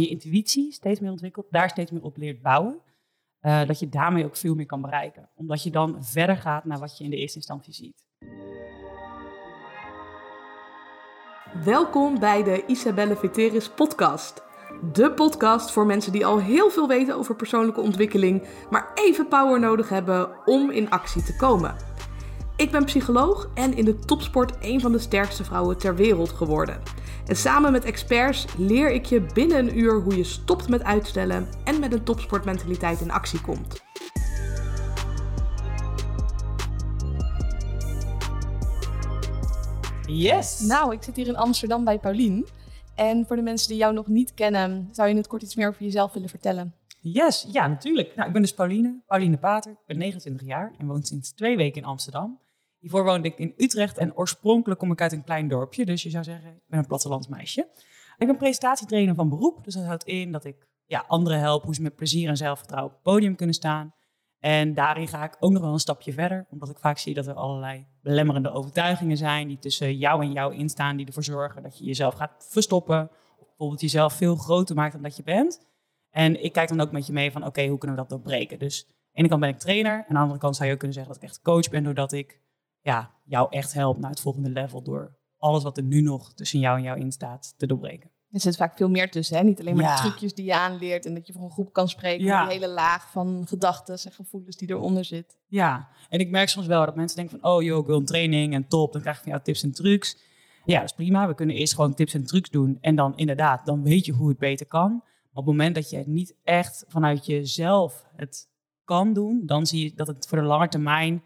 je intuïtie steeds meer ontwikkelt, daar steeds meer op leert bouwen, eh, dat je daarmee ook veel meer kan bereiken. Omdat je dan verder gaat naar wat je in de eerste instantie ziet. Welkom bij de Isabelle Veteris podcast. De podcast voor mensen die al heel veel weten over persoonlijke ontwikkeling, maar even power nodig hebben om in actie te komen. Ik ben psycholoog en in de topsport een van de sterkste vrouwen ter wereld geworden. En samen met experts leer ik je binnen een uur hoe je stopt met uitstellen en met een topsportmentaliteit in actie komt. Yes! Nou, ik zit hier in Amsterdam bij Paulien. En voor de mensen die jou nog niet kennen, zou je het kort iets meer over jezelf willen vertellen? Yes, ja, natuurlijk. Nou, ik ben dus Pauline, Pauline Pater. Ik ben 29 jaar en woon sinds twee weken in Amsterdam. Hiervoor woonde ik in Utrecht en oorspronkelijk kom ik uit een klein dorpje. Dus je zou zeggen, ik ben een plattelandsmeisje. Ik ben presentatietrainer van beroep. Dus dat houdt in dat ik ja, anderen help hoe ze met plezier en zelfvertrouwen op het podium kunnen staan. En daarin ga ik ook nog wel een stapje verder. Omdat ik vaak zie dat er allerlei belemmerende overtuigingen zijn die tussen jou en jou instaan. Die ervoor zorgen dat je jezelf gaat verstoppen. Of bijvoorbeeld jezelf veel groter maakt dan dat je bent. En ik kijk dan ook met je mee van oké, hoe kunnen we dat doorbreken? Dus aan de ene kant ben ik trainer. Aan de andere kant zou je ook kunnen zeggen dat ik echt coach ben. Doordat ik ja, jou echt help naar het volgende level door alles wat er nu nog tussen jou en jou in staat te doorbreken. Er zit vaak veel meer tussen, hè? niet alleen maar de trucjes die je aanleert en dat je voor een groep kan spreken, maar die hele laag van gedachten en gevoelens die eronder zit. Ja, en ik merk soms wel dat mensen denken van, oh joh, ik wil een training en top, dan krijg ik van jou tips en trucs. Ja, dat is prima. We kunnen eerst gewoon tips en trucs doen en dan inderdaad, dan weet je hoe het beter kan. Maar op het moment dat je het niet echt vanuit jezelf het kan doen, dan zie je dat het voor de lange termijn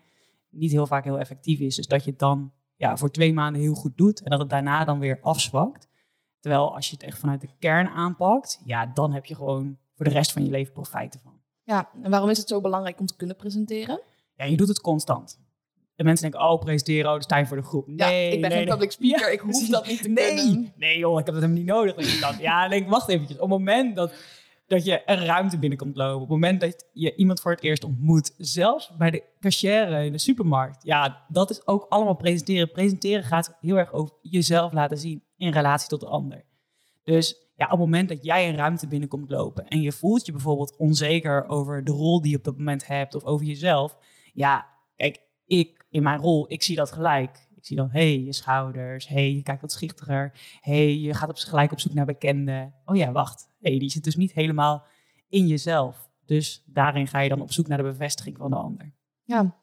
niet heel vaak heel effectief is. Dus dat je het dan ja, voor twee maanden heel goed doet en dat het daarna dan weer afzwakt. Terwijl als je het echt vanuit de kern aanpakt, ja, dan heb je gewoon voor de rest van je leven profijt ervan. Ja, en waarom is het zo belangrijk om te kunnen presenteren? Ja, je doet het constant. De mensen denken, oh, presenteren, oh, dat is tijd voor de groep. Nee, ja, ik ben nee, geen public speaker, ik hoef dat niet te nee, kunnen. Nee, joh, ik heb dat helemaal niet nodig. ja, denk, wacht eventjes. Op het moment dat dat je een ruimte binnenkomt lopen. Op het moment dat je iemand voor het eerst ontmoet, zelfs bij de cashier in de supermarkt. Ja, dat is ook allemaal presenteren. Presenteren gaat heel erg over jezelf laten zien in relatie tot de ander. Dus ja, op het moment dat jij een ruimte binnenkomt lopen en je voelt je bijvoorbeeld onzeker over de rol die je op dat moment hebt of over jezelf. Ja, kijk, ik in mijn rol, ik zie dat gelijk. Ik zie dan, hé, hey, je schouders, hé, hey, je kijkt wat schichtiger, hé, hey, je gaat op, gelijk op zoek naar bekenden. Oh ja, wacht, hey, die zit dus niet helemaal in jezelf. Dus daarin ga je dan op zoek naar de bevestiging van de ander. Ja,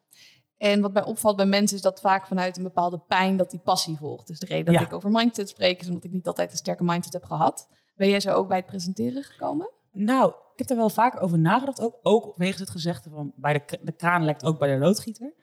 en wat mij opvalt bij mensen is dat vaak vanuit een bepaalde pijn dat die passie volgt. Dus de reden dat ik over mindset spreek is omdat ik niet altijd een sterke mindset heb gehad. Ben jij zo ook bij het presenteren gekomen? Nou, ik heb er wel vaak over nagedacht. Ook, ook wegens het gezegde van bij de, de kraan lekt ook bij de loodgieter.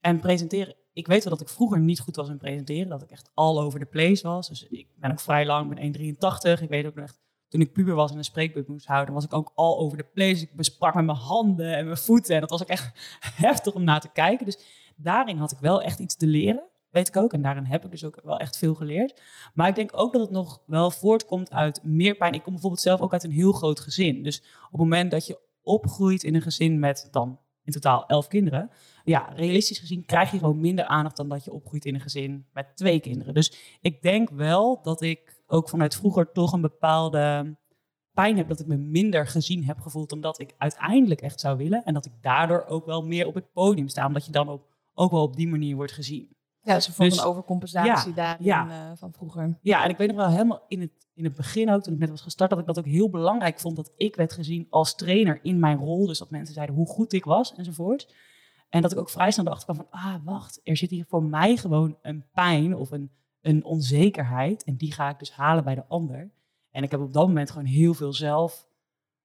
En presenteren, ik weet wel dat ik vroeger niet goed was in presenteren. Dat ik echt all over the place was. Dus ik ben ook vrij lang, ik ben 1,83. Ik weet ook nog echt toen ik puber was en een spreekbeurt moest houden, was ik ook al over de place. Ik besprak met mijn handen en mijn voeten. En dat was ook echt heftig om naar te kijken. Dus daarin had ik wel echt iets te leren. Weet ik ook. En daarin heb ik dus ook wel echt veel geleerd. Maar ik denk ook dat het nog wel voortkomt uit meer pijn. Ik kom bijvoorbeeld zelf ook uit een heel groot gezin. Dus op het moment dat je opgroeit in een gezin met dan in totaal elf kinderen. Ja, realistisch gezien krijg je gewoon minder aandacht dan dat je opgroeit in een gezin met twee kinderen. Dus ik denk wel dat ik ook vanuit vroeger toch een bepaalde pijn heb dat ik me minder gezien heb gevoeld dan dat ik uiteindelijk echt zou willen. En dat ik daardoor ook wel meer op het podium sta, omdat je dan ook, ook wel op die manier wordt gezien. Ja, ze vond dus, een overcompensatie daarin ja. Uh, van vroeger. Ja, en ik weet nog wel helemaal in het, in het begin ook, toen ik net was gestart, dat ik dat ook heel belangrijk vond dat ik werd gezien als trainer in mijn rol. Dus dat mensen zeiden hoe goed ik was enzovoort. En dat ik ook vrij snel dacht van, ah wacht, er zit hier voor mij gewoon een pijn of een een onzekerheid. En die ga ik dus halen bij de ander. En ik heb op dat moment gewoon heel veel zelf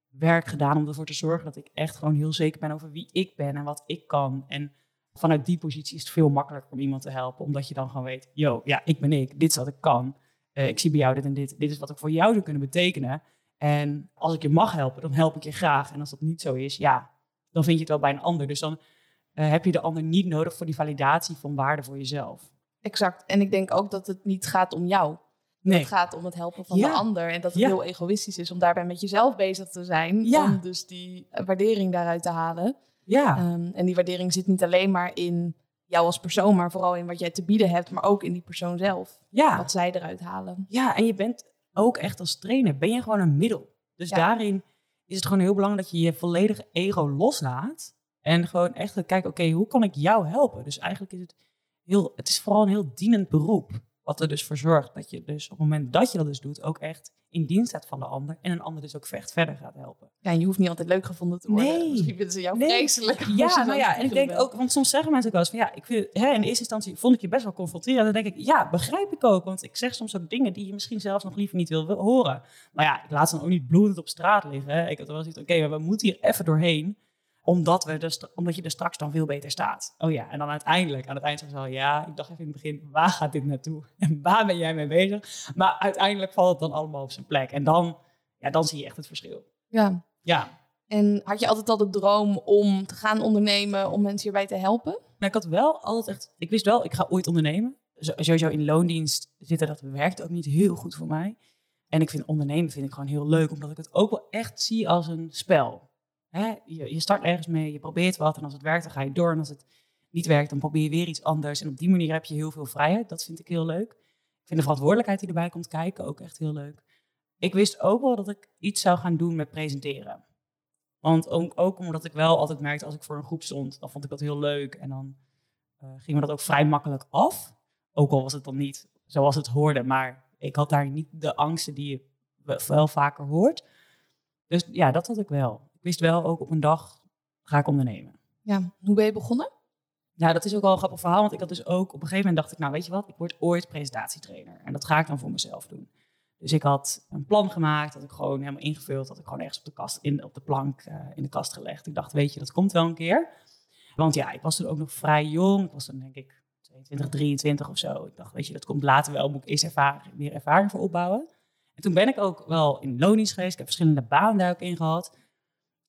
werk gedaan om ervoor te zorgen dat ik echt gewoon heel zeker ben over wie ik ben en wat ik kan. En vanuit die positie is het veel makkelijker om iemand te helpen, omdat je dan gewoon weet, yo, ja, ik ben ik, dit is wat ik kan. Uh, ik zie bij jou dit en dit, dit is wat ik voor jou zou kunnen betekenen. En als ik je mag helpen, dan help ik je graag. En als dat niet zo is, ja, dan vind je het wel bij een ander. Dus dan uh, heb je de ander niet nodig voor die validatie van waarde voor jezelf. Exact. En ik denk ook dat het niet gaat om jou. Nee. Het gaat om het helpen van de ander. En dat het heel egoïstisch is om daarbij met jezelf bezig te zijn. Ja. Om dus die eh, waardering daaruit te halen. Ja. Um, en die waardering zit niet alleen maar in jou als persoon, maar vooral in wat jij te bieden hebt, maar ook in die persoon zelf. Ja. Wat zij eruit halen. Ja, en je bent ook echt als trainer, ben je gewoon een middel. Dus Ja. daarin is het gewoon heel belangrijk dat je je volledige ego loslaat. En gewoon echt kijken, oké, hoe kan ik jou helpen? Dus eigenlijk is het heel, het is vooral een heel dienend beroep. Wat er dus voor zorgt dat je dus op het moment dat je dat dus doet, ook echt in dienst staat van de ander. En een ander dus ook echt verder gaat helpen. Ja, en je hoeft niet altijd leuk gevonden te worden. Nee. Misschien vinden ze jou Nee. vreselijk. Ja, nou ja, en ik denk ook, want soms zeggen mensen ook wel eens van ja, ik vind, hè, in de eerste instantie vond ik je best wel confronterend. Dan denk ik, ja, begrijp ik ook, want ik zeg soms ook dingen die je misschien zelfs nog liever niet wil horen. Maar ja, ik laat ze dan ook niet bloedend op straat liggen. Hè. Ik had wel zoiets, oké, maar we moeten hier even doorheen, omdat, we dus, omdat je er straks dan veel beter staat. Oh ja, en dan uiteindelijk, aan het eind zeggen ze ja, ik dacht even in het begin, waar gaat dit naartoe? En waar ben jij mee bezig? Maar uiteindelijk valt het dan allemaal op zijn plek. En dan, ja, dan zie je echt het verschil. Ja. Ja, En had je altijd al de droom om te gaan ondernemen, om mensen hierbij te helpen? Nou, ik had wel altijd echt, ik wist wel, ik ga ooit ondernemen. Sowieso in loondienst zitten, dat werkt ook niet heel goed voor mij. En ik vind ondernemen vind ik gewoon heel leuk, omdat ik het ook wel echt zie als een spel. Je, je start ergens mee, je probeert wat en als het werkt, dan ga je door. En als het niet werkt, dan probeer je weer iets anders. En op die manier heb je heel veel vrijheid. Dat vind ik heel leuk. Ik vind de verantwoordelijkheid die erbij komt kijken ook echt heel leuk. Ik wist ook wel dat ik iets zou gaan doen met presenteren. Want ook, ook omdat ik wel altijd merkte als ik voor een groep stond, dan vond ik dat heel leuk. En dan eh, ging me dat ook vrij makkelijk af. Ook al was het dan niet zoals het hoorde, maar ik had daar niet de angsten die je we- wel vaker hoort. Dus ja, dat had ik wel. Wist wel ook op een dag ga ik ondernemen. Ja. Hoe ben je begonnen? Nou, dat is ook wel een grappig verhaal, want ik had dus ook op een gegeven moment dacht ik, nou weet je wat, ik word ooit presentatietrainer en dat ga ik dan voor mezelf doen. Dus ik had een plan gemaakt, dat ik gewoon helemaal ingevuld, dat ik gewoon ergens op de kast, in, op de plank eh, in de kast gelegd. Ik dacht, weet je, dat komt wel een keer. Want ja, ik was toen ook nog vrij jong, ik was dan denk ik 22, 23 of zo. Ik dacht, weet je, dat komt later wel, moet ik eerst ervaring, meer ervaring voor opbouwen. En toen ben ik ook wel in loondienst geweest, ik heb verschillende banen daar ook in gehad.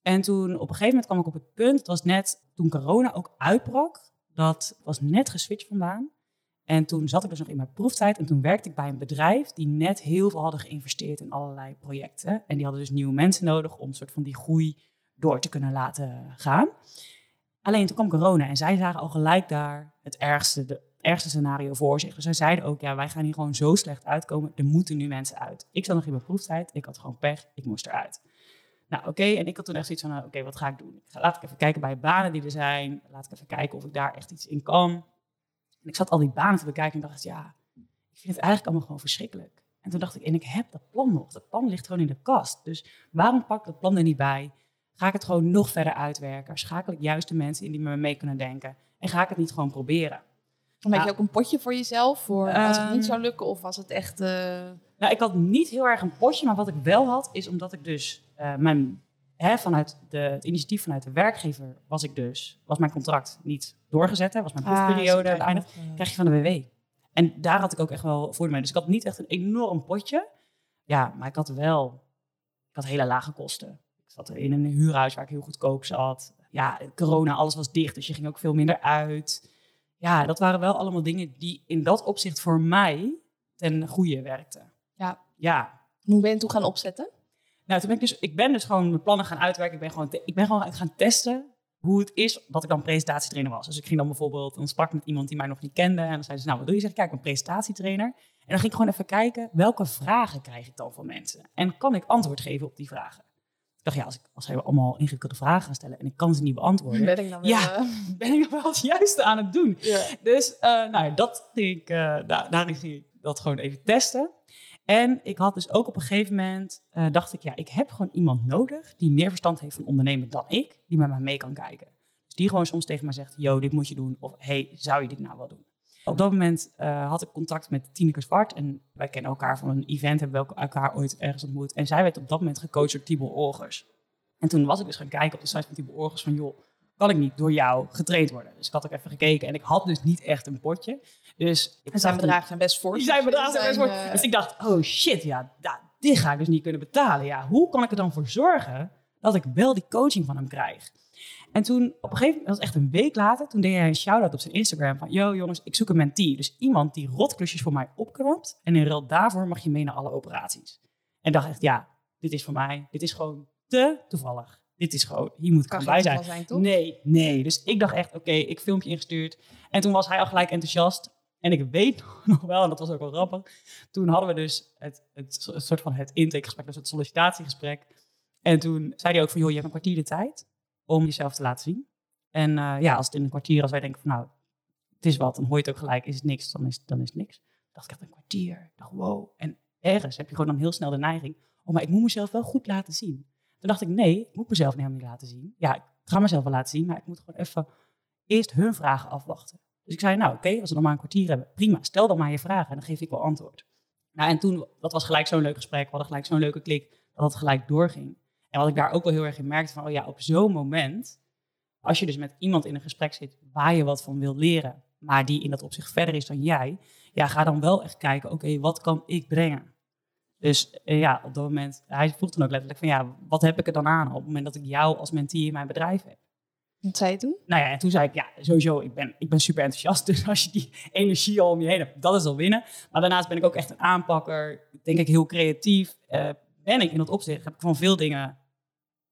En toen op een gegeven moment kwam ik op het punt, het was net toen corona ook uitbrak, dat was net geswitcht van baan. En toen zat ik dus nog in mijn proeftijd en toen werkte ik bij een bedrijf die net heel veel hadden geïnvesteerd in allerlei projecten. En die hadden dus nieuwe mensen nodig om een soort van die groei door te kunnen laten gaan. Alleen toen kwam corona en zij zagen al gelijk daar het ergste, het ergste scenario voor zich. Dus zij zeiden ook, ja, wij gaan hier gewoon zo slecht uitkomen, er moeten nu mensen uit. Ik zat nog in mijn proeftijd, ik had gewoon pech, ik moest eruit. Nou, oké, en ik had toen echt zoiets van, nou, oké, wat ga ik doen? Ik ga, laat ik even kijken bij banen die er zijn, laat ik even kijken of ik daar echt iets in kan. En ik zat al die banen te bekijken en dacht, ja, ik vind het eigenlijk allemaal gewoon verschrikkelijk. En toen dacht ik, en ik heb dat plan nog. Dat plan ligt gewoon in de kast. Dus waarom pak ik dat plan er niet bij? Ga ik het gewoon nog verder uitwerken? Schakel ik juist de mensen in die met me mee kunnen denken? En ga ik het niet gewoon proberen? Dan heb je ook een potje voor jezelf, voor als het Ehm. niet zou lukken of als het echt... eh, Nou, ik had niet heel erg een potje, maar wat ik wel had, is omdat ik dus eh, mijn, hè, vanuit de, het initiatief vanuit de werkgever was ik dus, was mijn contract niet doorgezet, hè, was mijn ah, proefperiode beëindigd. eh, krijg je van de WW. En daar had ik ook echt wel voor mee. Dus ik had niet echt een enorm potje. Ja, maar ik had wel, ik had hele lage kosten. Ik zat in een huurhuis waar ik heel goedkoop zat. Ja, corona, alles was dicht, dus je ging ook veel minder uit. Ja, dat waren wel allemaal dingen die in dat opzicht voor mij ten goede werkten. Ja. Hoe ben je toen gaan opzetten? Nou, toen ben ik dus, ik ben dus gewoon mijn plannen gaan uitwerken. Ik ben gewoon, ik ben gewoon gaan testen hoe het is dat ik dan presentatietrainer was. Dus ik ging dan bijvoorbeeld, dan sprak met iemand die mij nog niet kende. En dan zei ze, nou, wat doe je? Zeg kijk, ik ben presentatietrainer. En dan ging ik gewoon even kijken, welke vragen krijg ik dan van mensen? En kan ik antwoord geven op die vragen? Ik dacht, ja, als, ik, als zij allemaal ingewikkelde vragen gaan stellen en ik kan ze niet beantwoorden, Ben ik dan Ja. eh, ben ik wel het juiste aan het doen. Dus eh, nou, ja, dat ging ik, eh, daar, daarin ging ik dat gewoon even testen. En ik had dus ook op een gegeven moment, eh, dacht ik, ja, ik heb gewoon iemand nodig die meer verstand heeft van ondernemen dan ik, die met mij mee kan kijken. Dus die gewoon soms tegen mij zegt, yo, dit moet je doen. Of, hey, zou je dit nou wel doen? Op dat moment eh, had ik contact met Tineke Zwart. En wij kennen elkaar van een event, hebben we elkaar ooit ergens ontmoet. En zij werd op dat moment gecoacht door Tibor Orgers. En toen was ik dus gaan kijken op de site van Tibor Orgers van, joh, kan ik niet door jou getraind worden? Dus ik had ook even gekeken en ik had dus niet echt een potje. Dus En zijn bedragen zijn best voor. die zijn bedragen zijn best Zijn, voor. eh, Dus ik dacht, oh shit, ja, da- dit ga ik dus niet kunnen betalen. Ja, hoe kan ik er dan voor zorgen dat ik wel die coaching van hem krijg? En toen, op een gegeven moment, dat was echt een week later, toen deed hij een shout-out op zijn Instagram van, yo jongens, ik zoek een mentee. Dus iemand die rotklusjes voor mij opknapt en in ruil daarvoor mag je mee naar alle operaties. En dacht echt, ja, dit is voor mij, dit is gewoon te toevallig. Dit is gewoon, hier moet ik kan gewoon bij zijn. zijn, toch? Nee, nee. Dus ik dacht echt, oké, ik filmpje ingestuurd. En toen was hij al gelijk enthousiast. En ik weet nog wel, en dat was ook wel grappig. Toen hadden we dus het, het, so- soort van het intakegesprek, dus het sollicitatiegesprek. En toen zei hij ook van, joh, je hebt een kwartier de tijd om jezelf te laten zien. En eh, ja, als het in een kwartier, als wij denken van, nou, het is wat, dan hoor je het ook gelijk, is het niks, dan is, dan is het niks. Dacht ik echt een kwartier, ik dacht wow. En ergens heb je gewoon dan heel snel de neiging, oh, maar ik moet mezelf wel goed laten zien. Toen dacht ik, nee, ik moet mezelf helemaal niet laten zien. Ja, ik ga mezelf wel laten zien, maar ik moet gewoon even eerst hun vragen afwachten. Dus ik zei, nou oké, als we dan maar een kwartier hebben, prima, stel dan maar je vragen en dan geef ik wel antwoord. Nou, en toen, dat was gelijk zo'n leuk gesprek, we hadden gelijk zo'n leuke klik, dat het gelijk doorging. En wat ik daar ook wel heel erg in merkte, van oh ja, op zo'n moment, als je dus met iemand in een gesprek zit waar je wat van wil leren, maar die in dat opzicht verder is dan jij, ja, ga dan wel echt kijken, oké, wat kan ik brengen? Dus eh, ja, op dat moment, hij vroeg toen ook letterlijk van ja, wat heb ik er dan aan op het moment dat ik jou als mentee in mijn bedrijf heb? Wat zei je toen? Nou ja, en toen zei ik, ja, sowieso, ik ben, ik ben super enthousiast. Dus als je die energie al om je heen hebt, dat is al winnen. Maar daarnaast ben ik ook echt een aanpakker, denk ik heel creatief. Uh, ben ik in dat opzicht, heb ik van veel dingen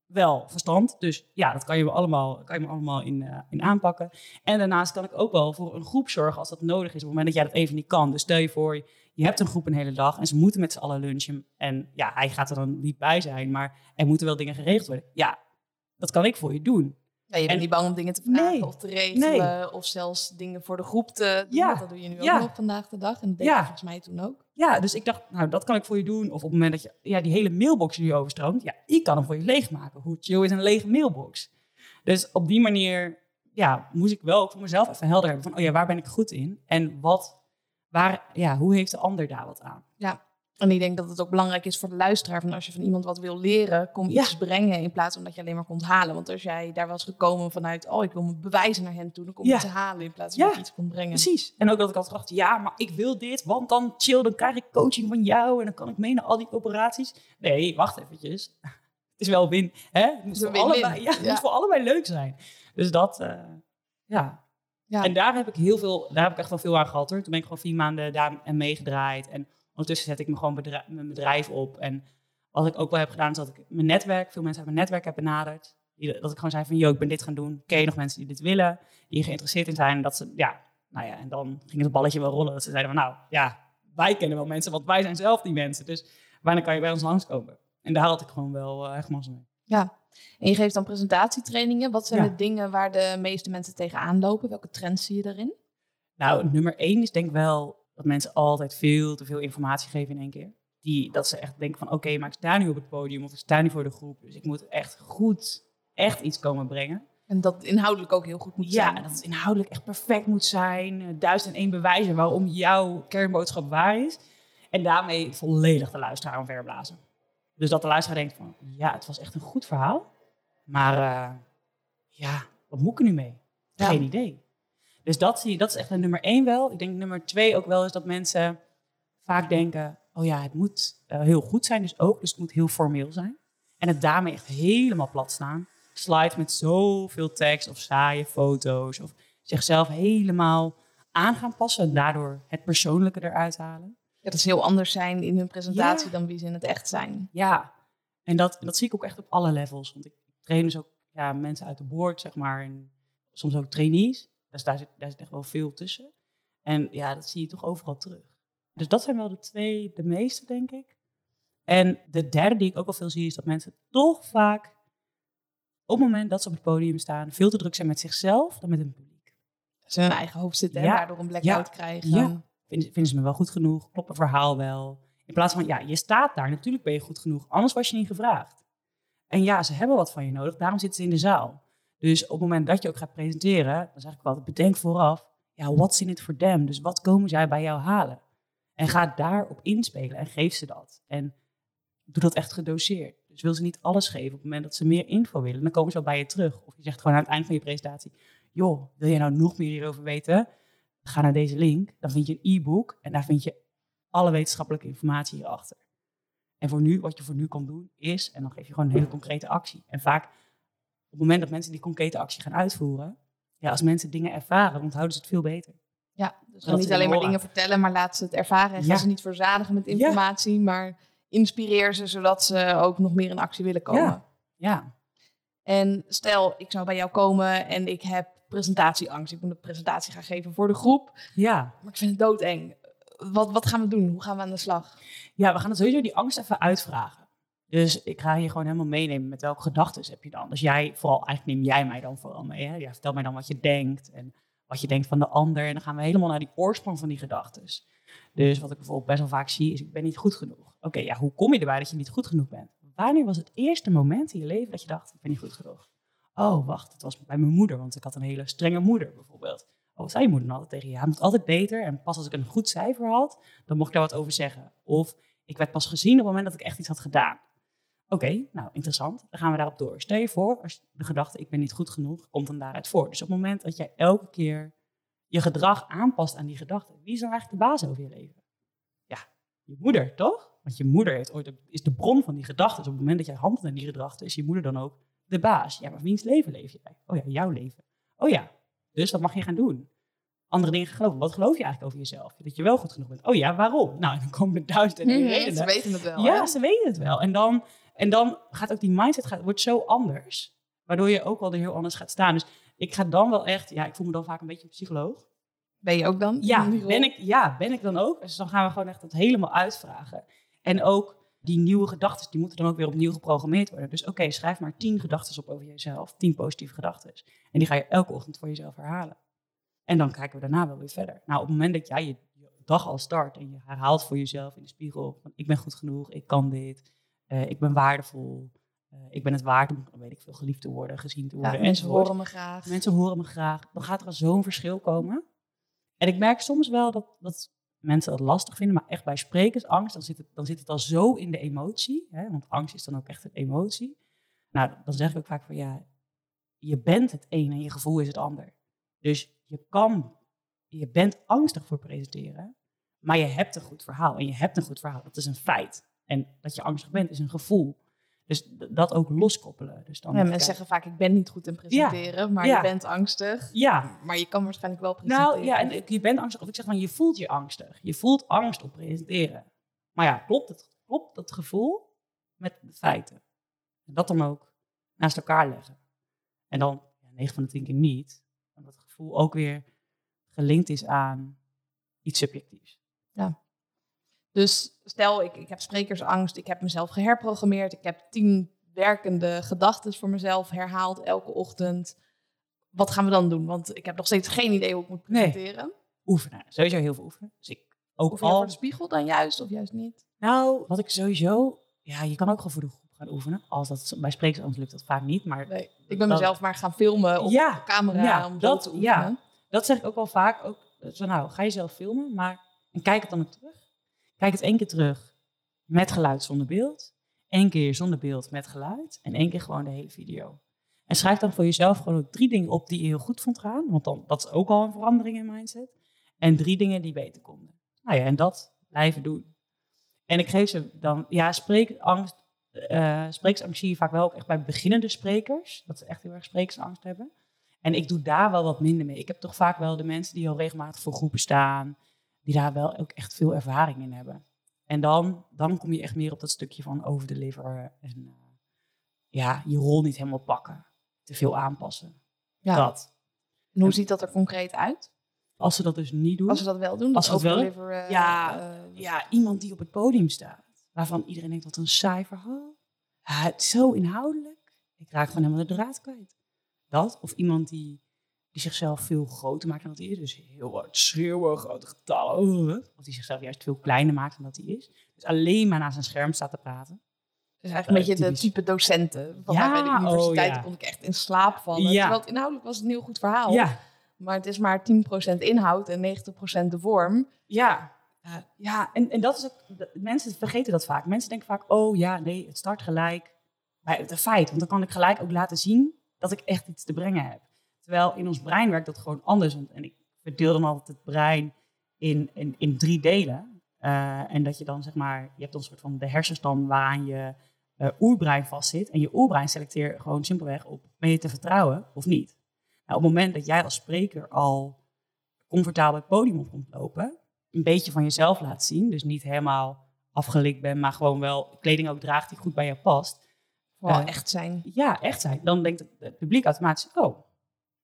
wel verstand. Dus ja, dat kan je me allemaal, kan je me allemaal in, uh, in aanpakken. En daarnaast kan ik ook wel voor een groep zorgen als dat nodig is. Op het moment dat jij dat even niet kan. Dus stel je voor, je hebt een groep een hele dag en ze moeten met z'n allen lunchen. En ja, hij gaat er dan niet bij zijn, maar er moeten wel dingen geregeld worden. Ja, dat kan ik voor je doen. Ja, je bent niet bang om dingen te vragen of te regelen. Of zelfs dingen voor de groep te doen. Ja. Dat doe je nu ook ja. nog vandaag de dag. En dat deed ja. volgens mij toen ook. Ja, dus ik dacht, nou, dat kan ik voor je doen. Of op het moment dat je ja, die hele mailbox nu overstroomt. Ja, ik kan hem voor je leegmaken. Hoe chill is een lege mailbox? Dus op die manier ja, moest ik wel ook voor mezelf even helder hebben. Van, oh ja, waar ben ik goed in? En wat, waar, ja, hoe heeft de ander daar wat aan? Ja, en ik denk dat het ook belangrijk is voor de luisteraar. Van als je van iemand wat wil leren, kom iets brengen in plaats van dat je alleen maar komt halen. Want als jij daar was gekomen vanuit, oh, ik wil me bewijzen naar hen toe, dan kom je ja. te halen in plaats van dat je iets komt brengen. Precies. En ook dat ik altijd dacht, ja, maar ik wil dit, want dan chill, dan krijg ik coaching van jou en dan kan ik mee naar al die operaties. Nee, wacht eventjes. Het is wel win. Hè? Het moet, voor, allebei, het moet voor allebei leuk zijn. Dus dat, uh, ja. Ja. En daar heb ik heel veel, daar heb ik echt wel veel aan gehad hoor. Toen ben ik gewoon vier maanden daar en meegedraaid. En Ondertussen zet ik me gewoon bedrijf, mijn bedrijf op. En wat ik ook wel heb gedaan, is dat ik mijn netwerk, veel mensen uit mijn netwerk heb benaderd. Dat ik gewoon zei van, yo, ik ben dit gaan doen. Ken je nog mensen die dit willen? Die geïnteresseerd in zijn? En dat ze, ja, nou ja, en dan ging het balletje wel rollen. Dat ze zeiden van, nou ja, wij kennen wel mensen, want wij zijn zelf die mensen. Dus wanneer kan je bij ons langskomen? En daar had ik gewoon wel uh, echt mazzel mee. Ja, en je geeft dan presentatietrainingen. Wat zijn de dingen waar de meeste mensen tegenaan lopen? Welke trends zie je daarin? Nou, nummer één is denk ik wel dat mensen altijd veel te veel informatie geven in één keer. Die, dat ze echt denken van oké, maar ik sta nu op het podium of ik sta nu voor de groep. Dus ik moet echt goed, echt iets komen brengen. En dat inhoudelijk ook heel goed moet zijn. Ja, dat het inhoudelijk echt perfect moet zijn. Eh, duizend en één bewijzen waarom jouw kernboodschap waar is. En daarmee volledig de luisteraar omverblazen. Dus dat de luisteraar denkt van, ja, het was echt een goed verhaal. Maar uh, ja, wat moet ik er nu mee? Geen idee. Dus dat, zie, dat is echt een nummer één wel. Ik denk nummer twee ook wel is dat mensen vaak denken... oh ja, het moet uh, heel goed zijn dus ook. Dus het moet heel formeel zijn. En het daarmee echt helemaal plat staan. Slides met zoveel tekst of saaie foto's. Of zichzelf helemaal aan gaan passen. En daardoor het persoonlijke eruit halen. Ja, dat is heel anders zijn in hun presentatie dan wie ze in het echt zijn. Ja, en dat, dat zie ik ook echt op alle levels. Want ik train dus ook ja, mensen uit de boord, zeg maar. En soms ook trainees. Dus daar zit, daar zit echt wel veel tussen. En ja, dat zie je toch overal terug. Dus dat zijn wel de twee, de meeste, denk ik. En de derde die ik ook wel veel zie, is dat mensen toch vaak op het moment dat ze op het podium staan, veel te druk zijn met zichzelf dan met een publiek. Ze hun eigen hoofd zitten en daardoor een blackout krijgen. Ja. Vinden, ze me wel goed genoeg? Klopt het verhaal wel? In plaats van, ja, je staat daar, natuurlijk ben je goed genoeg, anders was je niet gevraagd. En ja, ze hebben wat van je nodig, daarom zitten ze in de zaal. Dus op het moment dat je ook gaat presenteren, dan zeg ik wel, bedenk vooraf, ja, what's in it for them? Dus wat komen zij bij jou halen? En ga daarop inspelen en geef ze dat. En doe dat echt gedoseerd. Dus wil ze niet alles geven op het moment dat ze meer info willen, dan komen ze wel bij je terug. Of je zegt gewoon aan het eind van je presentatie, joh, wil je nou nog meer hierover weten? Ga naar deze link, dan vind je een e-book en daar vind je alle wetenschappelijke informatie hierachter. En voor nu, wat je voor nu kan doen, is, en dan geef je gewoon een hele concrete actie. En vaak op het moment dat mensen die concrete actie gaan uitvoeren, ja, als mensen dingen ervaren, onthouden ze het veel beter. Ja, dus niet alleen maar dingen vertellen, maar laat ze het ervaren. En ja. ze niet verzadigen met informatie, maar inspireer ze zodat ze ook nog meer in actie willen komen. Ja. ja. En stel, ik zou bij jou komen en ik heb presentatieangst. Ik moet een presentatie gaan geven voor de groep. Ja. Maar ik vind het doodeng. Wat, wat gaan we doen? Hoe gaan we aan de slag? Ja, we gaan sowieso die angst even uitvragen. Dus ik ga hier gewoon helemaal meenemen met welke gedachten heb je dan. Dus jij, vooral, eigenlijk neem jij mij dan vooral mee. Hè? Jij vertelt mij dan wat je denkt en wat je denkt van de ander. En dan gaan we helemaal naar die oorsprong van die gedachten. Dus wat ik bijvoorbeeld best wel vaak zie, is ik ben niet goed genoeg. Oké, ja, hoe kom je erbij dat je niet goed genoeg bent? Wanneer was het eerste moment in je leven dat je dacht, ik ben niet goed genoeg? Oh, wacht, het was bij mijn moeder, want ik had een hele strenge moeder bijvoorbeeld. Oh, je moeder dan altijd tegen je? Hij moet altijd beter. En pas als ik een goed cijfer had, dan mocht ik daar wat over zeggen. Of ik werd pas gezien op het moment dat ik echt iets had gedaan. Oké, nou interessant. Dan gaan we daarop door. Stel je voor, als de gedachte ik ben niet goed genoeg, komt dan daaruit voor. Dus op het moment dat jij elke keer je gedrag aanpast aan die gedachte, wie is dan eigenlijk de baas over je leven? Ja, je moeder, toch? Want je moeder heeft ooit, is de bron van die gedachten. Dus op het moment dat jij handelt in die gedachten, is je moeder dan ook de baas. Ja, maar wiens leven leef jij? Oh ja, jouw leven. Oh ja, dus wat mag je gaan doen? Andere dingen geloven. Wat geloof je eigenlijk over jezelf? Dat je wel goed genoeg bent. Oh ja, waarom? Nou, en dan komen er duizend en mm redenen. Ze weten het wel. Ja, ze weten het wel. En dan, en dan gaat ook die mindset gaat, wordt zo anders. Waardoor je ook wel er heel anders gaat staan. Dus ik ga dan wel echt, ja, ik voel me dan vaak een beetje een psycholoog. Ben je ook dan? Ja, ben ik, ja, ben ik dan ook. Dus dan gaan we gewoon echt het helemaal uitvragen. En ook die nieuwe gedachten, die moeten dan ook weer opnieuw geprogrammeerd worden. Dus oké, schrijf maar tien gedachten op over jezelf. Tien positieve gedachten. En die ga je elke ochtend voor jezelf herhalen. En dan kijken we daarna wel weer verder. Nou, op het moment dat jij je dag al start en je herhaalt voor jezelf in de spiegel: van, ik ben goed genoeg, ik kan dit, uh, ik ben waardevol, uh, ik ben het waard om, weet ik veel, geliefd te worden, gezien te worden. Ja, mensen horen me graag. Mensen horen me graag. Dan gaat er al zo'n verschil komen. En ik merk soms wel dat, dat mensen dat lastig vinden, maar echt bij sprekersangst, dan zit het, dan zit het al zo in de emotie. Hè? Want angst is dan ook echt een emotie. Nou, dan zeg ik ook vaak van ja, je bent het een en je gevoel is het ander. Dus je kan, je bent angstig voor presenteren, maar je hebt een goed verhaal. En je hebt een goed verhaal, dat is een feit. En dat je angstig bent, is een gevoel. Dus dat ook loskoppelen. Dus dan ja, mensen zeggen vaak, ik ben niet goed in presenteren, maar je bent angstig. Ja. Maar je kan waarschijnlijk wel presenteren. Nou ja, en je bent angstig. Of ik zeg van, je voelt je angstig. Je voelt angst op presenteren. Maar ja, klopt het, klopt dat gevoel met de feiten? En dat dan ook naast elkaar leggen. En dan, ja, 9 van de 10 keer niet, omdat het gevoel ook weer gelinkt is aan iets subjectiefs. Ja. Dus stel, ik, ik heb sprekersangst, ik heb mezelf geherprogrammeerd, ik heb tien werkende gedachten voor mezelf herhaald elke ochtend. Wat gaan we dan doen? Want ik heb nog steeds geen idee hoe ik moet presenteren. Nee. Oefenen, sowieso heel veel oefenen. Dus ik ook al... voor de spiegel dan juist of juist niet? Nou, wat ik sowieso... Ja, je kan ook gewoon voor de groep gaan oefenen. Als dat bij sprekersangst lukt dat vaak niet, maar... Nee, ik ben mezelf maar gaan filmen op ja, camera ja, om dat, te oefenen. Ja, dat zeg ik ook wel vaak. Ook, zo, nou, ga jezelf filmen, maar en kijk het dan ook terug. Kijk het één keer terug met geluid zonder beeld. één keer zonder beeld met geluid. En één keer gewoon de hele video. En schrijf dan voor jezelf gewoon ook drie dingen op die je heel goed vond gaan. Want dan, dat is ook al een verandering in mindset. En drie dingen die beter konden. Nou ja, en dat blijven doen. En ik geef ze dan, ja, spreekangst, uh, spreeksangst zie je vaak wel ook echt bij beginnende sprekers. Dat ze echt heel erg spreeksangst hebben. En ik doe daar wel wat minder mee. Ik heb toch vaak wel de mensen die al regelmatig voor groepen staan die daar wel ook echt veel ervaring in hebben. En dan, dan kom je echt meer op dat stukje van overdeliveren en uh, ja, je rol niet helemaal pakken. Te veel aanpassen. Ja. Dat. En hoe ziet dat er concreet uit? Als ze dat dus niet doen. Als ze dat wel doen. Als ze dat wel ja, uh, ja, iemand die op het podium staat. Waarvan iedereen denkt, wat een saai verhaal. Ja, het is zo inhoudelijk. Ik raak gewoon helemaal de draad kwijt. Dat. Of iemand die die zichzelf veel groter maakt dan dat hij is. Dus heel wat schreeuwen, grote getallen. Of die zichzelf juist veel kleiner maakt dan dat hij is. Dus alleen maar naar zijn scherm staat te praten. Dus eigenlijk een beetje de type docenten. Van ja, bij de universiteit oh, ja. kon ik echt in slaap vallen. Ja. Terwijl het inhoudelijk was een heel goed verhaal. Ja. Maar het is maar 10% inhoud en 90% de vorm. Ja, uh, ja en, en dat is ook... Mensen vergeten dat vaak. Mensen denken vaak, oh ja, nee, het start gelijk bij het feit. Want dan kan ik gelijk ook laten zien dat ik echt iets te brengen heb. Terwijl in ons brein werkt dat gewoon anders. En ik verdeel dan altijd het brein in, in, in drie delen. Uh, en dat je dan zeg maar, je hebt dan een soort van de hersenstam waaraan je uh, oerbrein vastzit. En je oerbrein selecteert gewoon simpelweg op, ben je te vertrouwen of niet? Nou, op het moment dat jij als spreker al comfortabel het podium op komt lopen, een beetje van jezelf laat zien, dus niet helemaal afgelikt bent, maar gewoon wel kleding ook draagt die goed bij je past. Wel uh, echt zijn. Ja, echt zijn. Dan denkt het publiek automatisch, oh,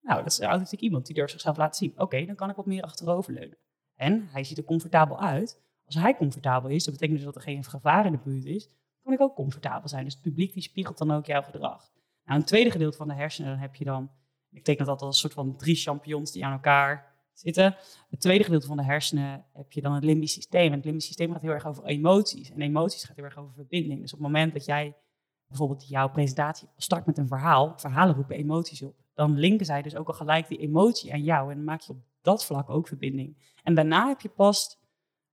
nou, dat is authentiek iemand die durft zichzelf laten zien. Oké, dan kan ik wat meer achteroverleunen. En hij ziet er comfortabel uit. Als hij comfortabel is, dat betekent dus dat er geen gevaar in de buurt is. kan ik ook comfortabel zijn. Dus het publiek die spiegelt dan ook jouw gedrag. Nou, een tweede gedeelte van de hersenen dan heb je dan, ik teken dat als een soort van drie champignons die aan elkaar zitten. Het tweede gedeelte van de hersenen heb je dan het limbisch systeem. En het limbisch systeem gaat heel erg over emoties. En emoties gaat heel erg over verbinding. Dus op het moment dat jij bijvoorbeeld jouw presentatie start met een verhaal, verhalen roepen emoties op, dan linken zij dus ook al gelijk die emotie aan jou. En dan maak je op dat vlak ook verbinding. En daarna heb je pas,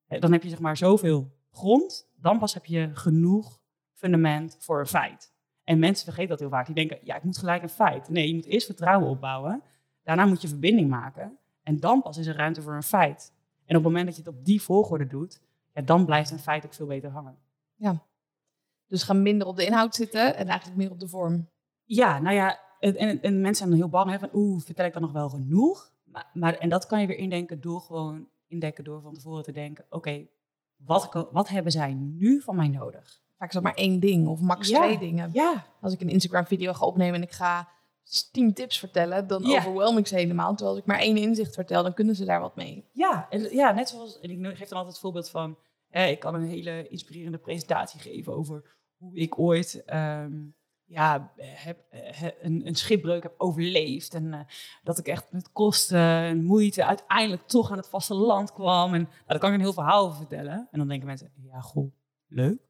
dan heb je zeg maar zoveel grond, dan pas heb je genoeg fundament voor een feit. En mensen vergeten dat heel vaak. Die denken, ja, ik moet gelijk een feit. Nee, je moet eerst vertrouwen opbouwen. Daarna moet je verbinding maken. En dan pas is er ruimte voor een feit. En op het moment dat je het op die volgorde doet, ja, dan blijft een feit ook veel beter hangen. Ja. Dus ga minder op de inhoud zitten en eigenlijk meer op de vorm. Ja, nou ja, en, en mensen zijn dan heel bang hè, van, oeh, vertel ik dan nog wel genoeg? Maar, maar, en dat kan je weer indenken door gewoon indekken door van tevoren te denken, oké, wat, wat hebben zij nu van mij nodig? Vaak is dat maar één ding of max twee dingen. Ja. Als ik een Instagram video ga opnemen en ik ga tien tips vertellen, dan ja. overwhelm ik ze helemaal. Terwijl als ik maar één inzicht vertel, dan kunnen ze daar wat mee. Ja, en, ja net zoals, en ik geef dan altijd het voorbeeld van, ik kan een hele inspirerende presentatie geven over hoe ik ooit ehm, ja, heb, een, een, schipbreuk heb overleefd. En uh, dat ik echt met kosten en moeite uiteindelijk toch aan het vasteland kwam. En nou, daar kan ik een heel verhaal over vertellen. En dan denken mensen, ja, goh, leuk.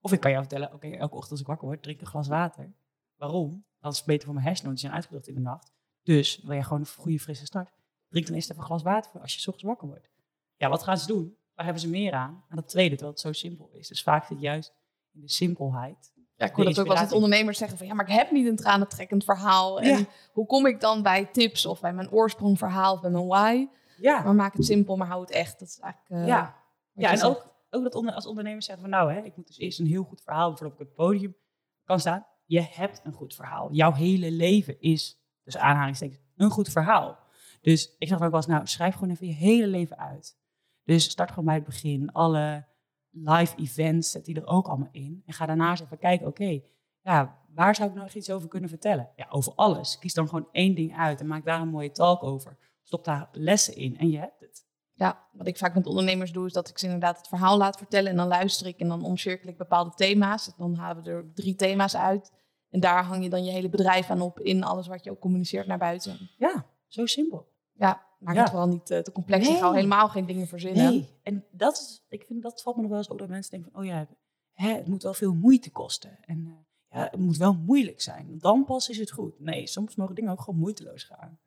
Of ik kan jou vertellen, oké, elke ochtend als ik wakker word, drink een glas water. Waarom? Dat is beter voor mijn hersenen, want die zijn uitgedacht in de nacht. Dus wil je gewoon een goede frisse start, drink dan eerst even een glas water als je s ochtends wakker wordt. Ja, wat gaan ze doen? Waar hebben ze meer aan? Aan dat tweede, terwijl het zo simpel is. Dus vaak zit juist in de simpelheid. Ja, ik hoor dat ook wel eens ondernemers zeggen van ja, maar ik heb niet een tranentrekkend verhaal. En hoe kom ik dan bij tips of bij mijn oorsprongverhaal of bij mijn why? Ja. Maar maak het simpel, maar hou het echt. Dat is eigenlijk. Uh, ja, ja en ook, ook dat onder, als ondernemers zeggen van nou, hè, ik moet dus eerst een heel goed verhaal voordat ik op het podium kan staan. Je hebt een goed verhaal. Jouw hele leven is, dus aanhalingstekens, een goed verhaal. Dus ik zeg ook wel eens, nou, schrijf gewoon even je hele leven uit. Dus start gewoon bij het begin. Alle live events, zet die er ook allemaal in. En ga daarna eens even kijken, oké, ja, waar zou ik nog iets over kunnen vertellen? Ja, over alles. Kies dan gewoon één ding uit en maak daar een mooie talk over. Stop daar lessen in en je hebt het. Ja, wat ik vaak met ondernemers doe, is dat ik ze inderdaad het verhaal laat vertellen. En dan luister ik en dan omcirkel ik bepaalde thema's. Dan halen we er drie thema's uit. En daar hang je dan je hele bedrijf aan op in alles wat je ook communiceert naar buiten. Ja, zo simpel. Ja, maak het vooral niet uh, te complex. Nee. Ik ga helemaal geen dingen verzinnen. Nee, en dat is, ik vind dat valt me nog wel eens op dat mensen denken van, oh ja, hè, het moet wel veel moeite kosten. En uh, ja, het moet wel moeilijk zijn. Dan pas is het goed. Nee, soms mogen dingen ook gewoon moeiteloos gaan.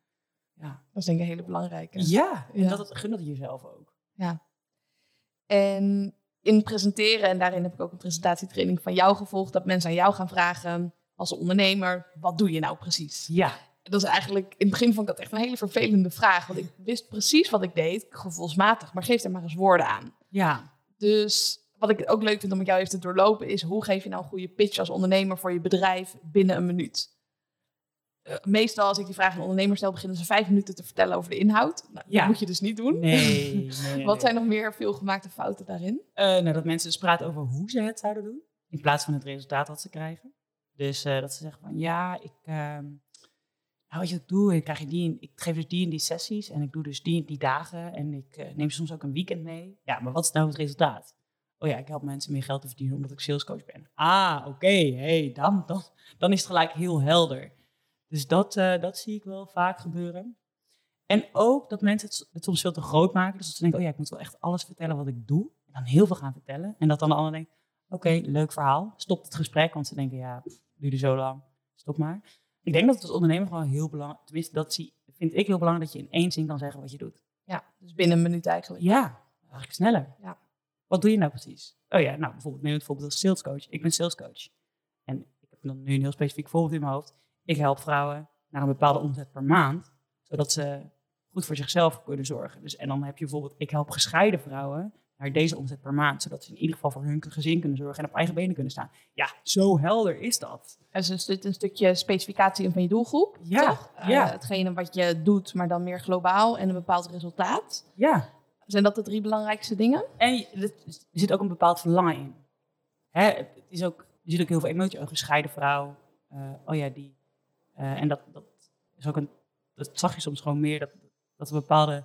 Ja. Dat is denk ik een hele belangrijke. Ja, en dat het, gun dat jezelf ook. Ja. En in presenteren, en daarin heb ik ook een presentatietraining van jou gevolgd, dat mensen aan jou gaan vragen als ondernemer, wat doe je nou precies? Ja dat is eigenlijk, in het begin vond ik dat echt een hele vervelende vraag. Want ik wist precies wat ik deed, gevoelsmatig. Maar geef er maar eens woorden aan. Ja. Dus wat ik ook leuk vind om met jou even te doorlopen, is hoe geef je nou een goede pitch als ondernemer voor je bedrijf binnen een minuut? Uh, meestal als ik die vraag aan een ondernemer stel, beginnen ze vijf minuten te vertellen over de inhoud. Nou, ja. Dat moet je dus niet doen. Nee. nee Wat zijn nog meer veelgemaakte fouten daarin? Uh, nou, dat mensen dus praten over hoe ze het zouden doen, in plaats van het resultaat wat ze krijgen. Dus uh, dat ze zeggen van ja, ik, ehm, nou, wat je doe, ik, krijg je die, ik geef dus die en die sessies en ik doe dus die en die dagen en ik uh, neem soms ook een weekend mee. Ja, maar wat is nou het resultaat? Oh ja, ik help mensen meer geld te verdienen omdat ik salescoach ben. Ah, oké, hey, dan, dan, is het gelijk heel helder. Dus dat, uh, dat zie ik wel vaak gebeuren. En ook dat mensen het, het, soms veel te groot maken. Dus dat ze denken, oh ja, ik moet wel echt alles vertellen wat ik doe. En dan heel veel gaan vertellen. En dat dan de ander denkt, oké, leuk verhaal. Stop het gesprek, want ze denken, ja, duurde zo lang. Stop maar. Ik denk dat het als ondernemer gewoon heel belangrijk, tenminste dat zie, vind ik heel belangrijk dat je in één zin kan zeggen wat je doet. Ja, dus binnen een minuut eigenlijk. Ja, eigenlijk sneller. Ja. Wat doe je nou precies? Oh ja, nou bijvoorbeeld neem het voorbeeld als salescoach. Ik ben salescoach. En ik heb dan nu een heel specifiek voorbeeld in mijn hoofd. Ik help vrouwen naar een bepaalde omzet per maand, zodat ze goed voor zichzelf kunnen zorgen. Dus, en dan heb je bijvoorbeeld, ik help gescheiden vrouwen naar deze omzet per maand. Zodat ze in ieder geval voor hun gezin kunnen zorgen en op eigen benen kunnen staan. Ja, zo helder is dat. Dus is dit een stukje specificatie van je doelgroep? Ja. Toch? ja. Uh, hetgene wat je doet, maar dan meer globaal en een bepaald resultaat. Ja. Zijn dat de drie belangrijkste dingen? En er zit ook een bepaald verlangen in. Hè, het is ook, er zit ook heel veel emotie. Een gescheiden vrouw. Uh, oh ja, die. Uh, en dat, dat is ook een. Dat zag je soms gewoon meer. Dat, dat er bepaalde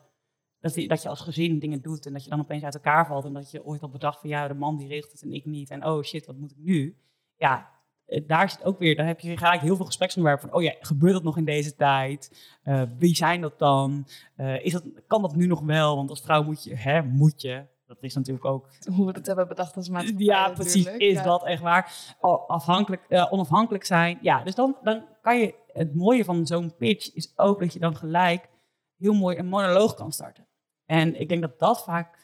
dat, je, dat je als gezin dingen doet en dat je dan opeens uit elkaar valt. En dat je ooit al bedacht van ja, de man die regelt het en ik niet. En oh shit, wat moet ik nu? Ja, eh, daar zit ook weer, dan heb je gelijk heel veel gespreksonderwerpen van, oh ja, gebeurt dat nog in deze tijd? Uh, wie zijn dat dan? Uh, is dat, kan dat nu nog wel? Want als vrouw moet je, hè, moet je. Dat is natuurlijk ook... Hoe we het hebben bedacht als maatschappij. Ja, precies. Is ja. dat echt waar? Afhankelijk, uh, onafhankelijk zijn. Ja, dus dan, dan kan je... Het mooie van zo'n pitch is ook dat je dan gelijk heel mooi een monoloog kan starten. En ik denk dat dat vaak...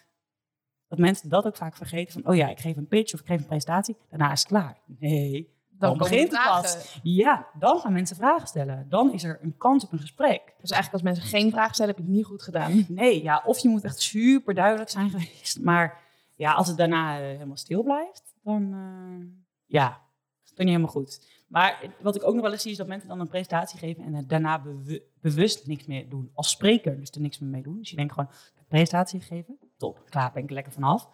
Dat mensen dat ook vaak vergeten van... Oh ja, ik geef een pitch of ik geef een presentatie. Daarna is het klaar. Nee, dan, begint het pas. Ja, dan gaan mensen vragen stellen. Dan is er een kans op een gesprek. Dus eigenlijk als mensen geen vragen stellen, heb je het niet goed gedaan. Nee, ja, of je moet echt super duidelijk zijn geweest. Maar ja, als het daarna uh, helemaal stil blijft, dan uh, ja, is het niet helemaal goed. Maar wat ik ook nog wel eens zie, is dat mensen dan een presentatie geven en daarna bewust niks meer doen. Als spreker dus er niks meer mee doen. Dus je denkt gewoon, een presentatie geven, top, klaar ben ik lekker vanaf.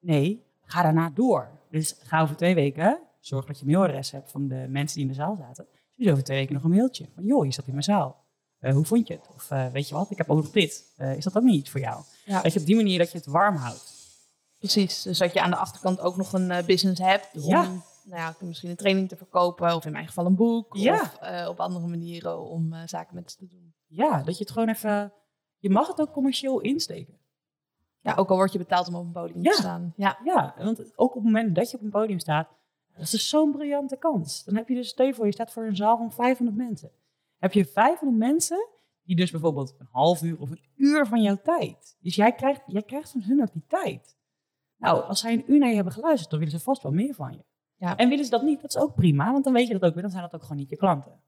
Nee, ga daarna door. Dus ga over twee weken Zorg dat je mailadres hebt van de mensen die in de zaal zaten. Dus over twee weken nog een mailtje. Van, joh, je zat in mijn zaal. Uh, hoe vond je het? Of uh, weet je wat, ik heb ook nog dit. Uh, is dat ook niet iets voor jou? Ja. Dat je op die manier dat je het warm houdt. Precies, dus dat je aan de achterkant ook nog een business hebt. Om, ja. Nou ja, misschien een training te verkopen. Of in mijn geval een boek. Ja. Of op andere manieren om zaken met ze te doen. Ja, dat je het gewoon even... Je mag het ook commercieel insteken. Ja, ook al word je betaald om op een podium te staan. Ja. ja, want ook op het moment dat je op een podium staat dat is dus zo'n briljante kans. Dan heb je dus, stel voor, je staat voor een zaal van 500 mensen. Heb je 500 mensen die dus bijvoorbeeld een half uur of een uur van jouw tijd. Dus jij krijgt, jij krijgt van hun ook die tijd. Nou, als zij een uur naar je hebben geluisterd, dan willen ze vast wel meer van je. Ja. En willen ze dat niet, dat is ook prima, want dan weet je dat ook weer, dan zijn dat ook gewoon niet je klanten.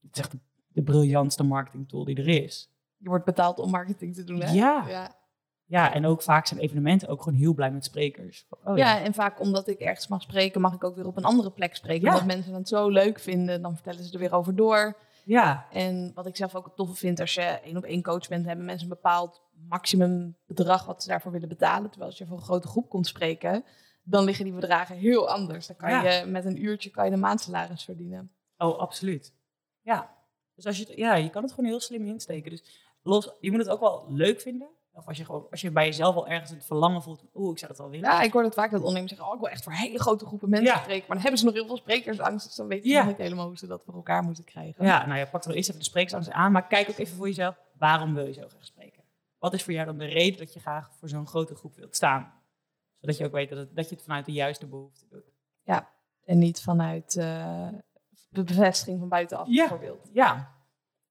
Het is echt de, briljantste marketingtool die er is. Je wordt betaald om marketing te doen, hè? Ja. ja. Ja, en ook vaak zijn evenementen ook gewoon heel blij met sprekers. Oh, ja. ja. en vaak omdat ik ergens mag spreken, mag ik ook weer op een andere plek spreken. Ja. Omdat mensen het zo leuk vinden, dan vertellen ze er weer over door. Ja. En wat ik zelf ook het toffe vind, als je één op één coach bent, hebben mensen een bepaald maximum bedrag wat ze daarvoor willen betalen. Terwijl als je voor een grote groep komt spreken, dan liggen die bedragen heel anders. Dan kan je met een uurtje kan je de maandsalaris verdienen. Oh, absoluut. Ja. Dus als je, ja, je kan het gewoon heel slim insteken. Dus los, je moet het ook wel leuk vinden. Of als je, gewoon, als je bij jezelf al ergens het verlangen voelt, oeh, ik zou dat wel willen. Ja, ik hoor het vaak dat ondernemers zeggen, oh, ik wil echt voor hele grote groepen mensen spreken. Maar dan hebben ze nog heel veel sprekersangst, dus dan weten ze ja. niet helemaal hoe ze dat voor elkaar moeten krijgen. Ja, nou ja, pak er eerst even de sprekersangst aan, maar kijk ook even voor jezelf, waarom wil je zo graag spreken? Wat is voor jou dan de reden dat je graag voor zo'n grote groep wilt staan? Zodat je ook weet dat, het, dat je het vanuit de juiste behoefte doet. Ja, en niet vanuit uh, de bevestiging van buitenaf ja. bijvoorbeeld. Ja,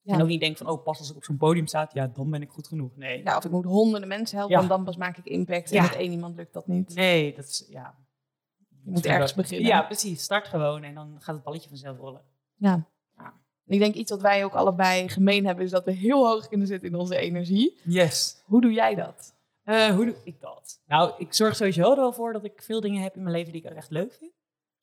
en ook niet denk van, oh, pas als ik op zo'n podium sta, ja, dan ben ik goed genoeg. Nee. Ja, of ik moet honderden mensen helpen, dan pas maak ik impact. En met één iemand lukt dat niet. Nee, dat is, ja. Je moet ergens beginnen. Ja, precies. Start gewoon en dan gaat het balletje vanzelf rollen. Ja. ja. Ik denk iets wat wij ook allebei gemeen hebben, is dat we heel hoog kunnen zitten in onze energie. Yes. Hoe doe jij dat? Uh, hoe doe ik dat? Nou, ik zorg sowieso er wel voor dat ik veel dingen heb in mijn leven die ik echt leuk vind.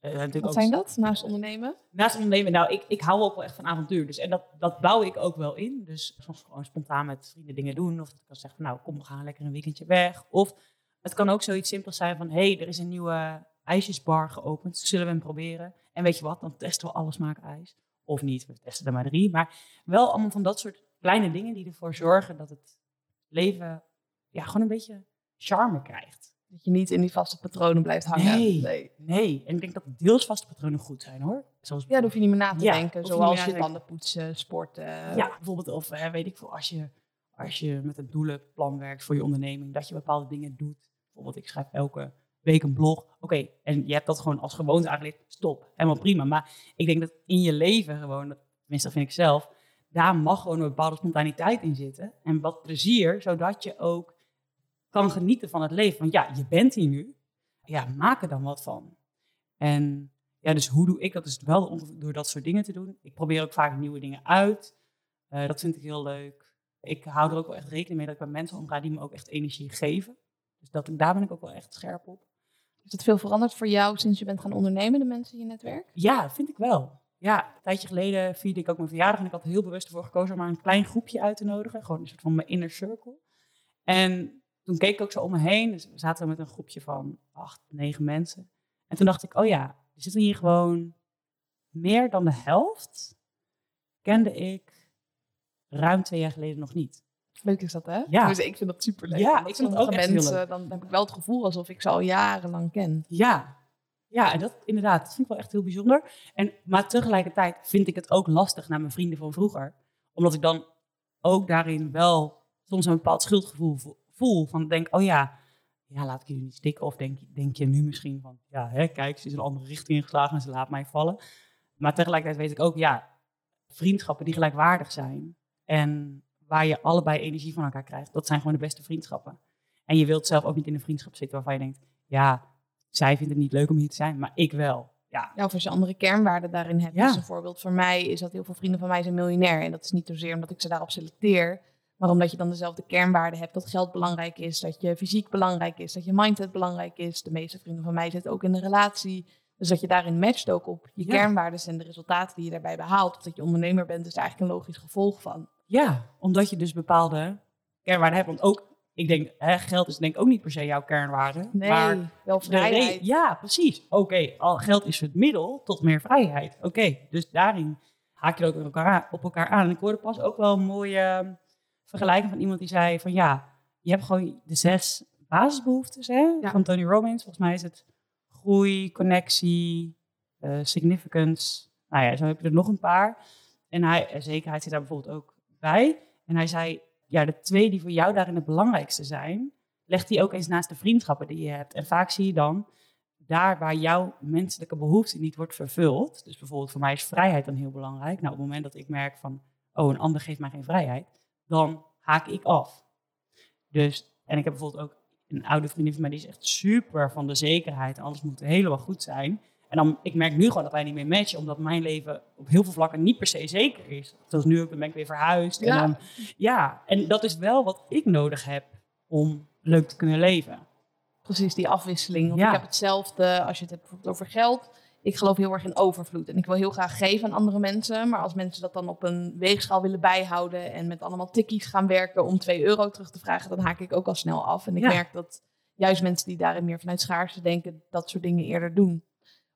Uh, Wat zijn dat naast ondernemen? Naast ondernemen, nou, ik, ik hou ook wel echt van avontuur. Dus, en dat, dat bouw ik ook wel in. Dus soms gewoon spontaan met vrienden dingen doen. Of dat ik kan zeggen, nou, kom, we gaan lekker een weekendje weg. Of het kan ook zoiets simpels zijn van, hé, hey, er is een nieuwe ijsjesbar geopend. Zullen we hem proberen? En weet je wat, dan testen we alle smaak ijs. Of niet, we testen er maar drie. Maar wel allemaal van dat soort kleine dingen die ervoor zorgen dat het leven ja, gewoon een beetje charme krijgt. Dat je niet in die vaste patronen blijft hangen. Nee, nee. En ik denk dat deels vaste patronen goed zijn hoor. Zoals ja, daar hoef je niet meer na te denken. Zoals je tanden poetsen, sporten. Ja, bijvoorbeeld of weet ik veel, als je, als je met een doelenplan werkt voor je onderneming, dat je bepaalde dingen doet. Bijvoorbeeld, ik schrijf elke week een blog. Oké, en je hebt dat gewoon als gewoonte aangeleerd. Stop, helemaal prima. Maar ik denk dat in je leven gewoon, tenminste dat vind ik zelf, daar mag gewoon een bepaalde spontaniteit in zitten. En wat plezier, zodat je ook kan genieten van het leven. Want ja, je bent hier nu. Ja, maak er dan wat van. En ja, dus hoe doe ik dat? Dus wel door dat soort dingen te doen. Ik probeer ook vaak nieuwe dingen uit. Uh, dat vind ik heel leuk. Ik hou er ook wel echt rekening mee dat ik bij mensen omga die me ook echt energie geven. Dus dat, daar ben ik ook wel echt scherp op. Is het veel veranderd voor jou sinds je bent gaan ondernemen, de mensen in je netwerk? Ja, vind ik wel. Ja, een tijdje geleden vierde ik ook mijn verjaardag en ik had heel bewust ervoor gekozen om maar een klein groepje uit te nodigen. Gewoon een soort van mijn inner circle. En toen keek ik ook zo om me heen. Dus we zaten met een groepje van acht, negen mensen. En toen dacht ik, oh ja, er zitten hier gewoon meer dan de helft. Kende ik ruim twee jaar geleden nog niet. Leuk is dat, hè? Ja. Dus ik vind dat superleuk. Ja, ik vind het sommige ook echt heel mensen, Dan heb ik wel het gevoel alsof ik ze al jarenlang ken. Ja. Ja, en dat inderdaad, dat vind ik wel echt heel bijzonder. En, maar tegelijkertijd vind ik het ook lastig naar mijn vrienden van vroeger. Omdat ik dan ook daarin wel soms een bepaald schuldgevoel vo- voel. Van denk, oh ja, ja laat ik jullie niet stikken. Of denk, denk je nu misschien van, ja, hè, kijk, ze is een andere richting ingeslagen en ze laat mij vallen. Maar tegelijkertijd weet ik ook, ja, vriendschappen die gelijkwaardig zijn. En waar je allebei energie van elkaar krijgt. Dat zijn gewoon de beste vriendschappen. En je wilt zelf ook niet in een vriendschap zitten waarvan je denkt, ja, zij vindt het niet leuk om hier te zijn, maar ik wel. Ja, Ja, of als je andere kernwaarden daarin hebt. Ja. Dus een voorbeeld voor mij is dat heel veel vrienden van mij zijn miljonair. En dat is niet zozeer omdat ik ze daarop selecteer. Maar omdat je dan dezelfde kernwaarden hebt. Dat geld belangrijk is, dat je fysiek belangrijk is, dat je mindset belangrijk is. De meeste vrienden van mij zitten ook in een relatie. Dus dat je daarin matcht ook op je Ja. kernwaarden en de resultaten die je daarbij behaalt. Of dat je ondernemer bent, is daar eigenlijk een logisch gevolg van. ja, omdat je dus bepaalde kernwaarden hebt. Want ook, ik denk, hè, geld is denk ik ook niet per se jouw kernwaarde. Nee, maar wel de vrijheid. ja, precies. Oké, al geld is het middel tot meer vrijheid. Oké, dus daarin haak je ook op elkaar, aan. En ik hoorde pas ook wel een mooie vergelijking van iemand die zei van ja, je hebt gewoon de zes basisbehoeftes hè, Ja. van Tony Robbins. Volgens mij is het groei, connectie, eh, significance. Nou ja, zo heb je er nog een paar. En hij, eh, zekerheid zit daar bijvoorbeeld ook bij. En hij zei, ja, de twee die voor jou daarin het belangrijkste zijn, leg die ook eens naast de vriendschappen die je hebt. En vaak zie je dan, daar waar jouw menselijke behoefte niet wordt vervuld, dus bijvoorbeeld voor mij is vrijheid dan heel belangrijk. Nou, op het moment dat ik merk van, oh, een ander geeft mij geen vrijheid, dan haak ik af. Dus, en ik heb bijvoorbeeld ook een oude vriendin van mij, die is echt super van de zekerheid alles moet helemaal goed zijn. En dan, ik merk nu gewoon dat wij niet meer matchen, omdat mijn leven op heel veel vlakken niet per se zeker is. Zoals nu ook, dan ben ik weer verhuisd. Ja. En dan, ja, en dat is wel wat ik nodig heb om leuk te kunnen leven. Precies, die afwisseling. Ja. ik heb hetzelfde als je het hebt bijvoorbeeld over geld. Ik geloof heel erg in overvloed. En ik wil heel graag geven aan andere mensen. Maar als mensen dat dan op een weegschaal willen bijhouden... en met allemaal tikkies gaan werken om 2 euro terug te vragen... dan haak ik ook al snel af. En ik Ja. merk dat juist mensen die daarin meer vanuit schaarste denken... dat soort dingen eerder doen.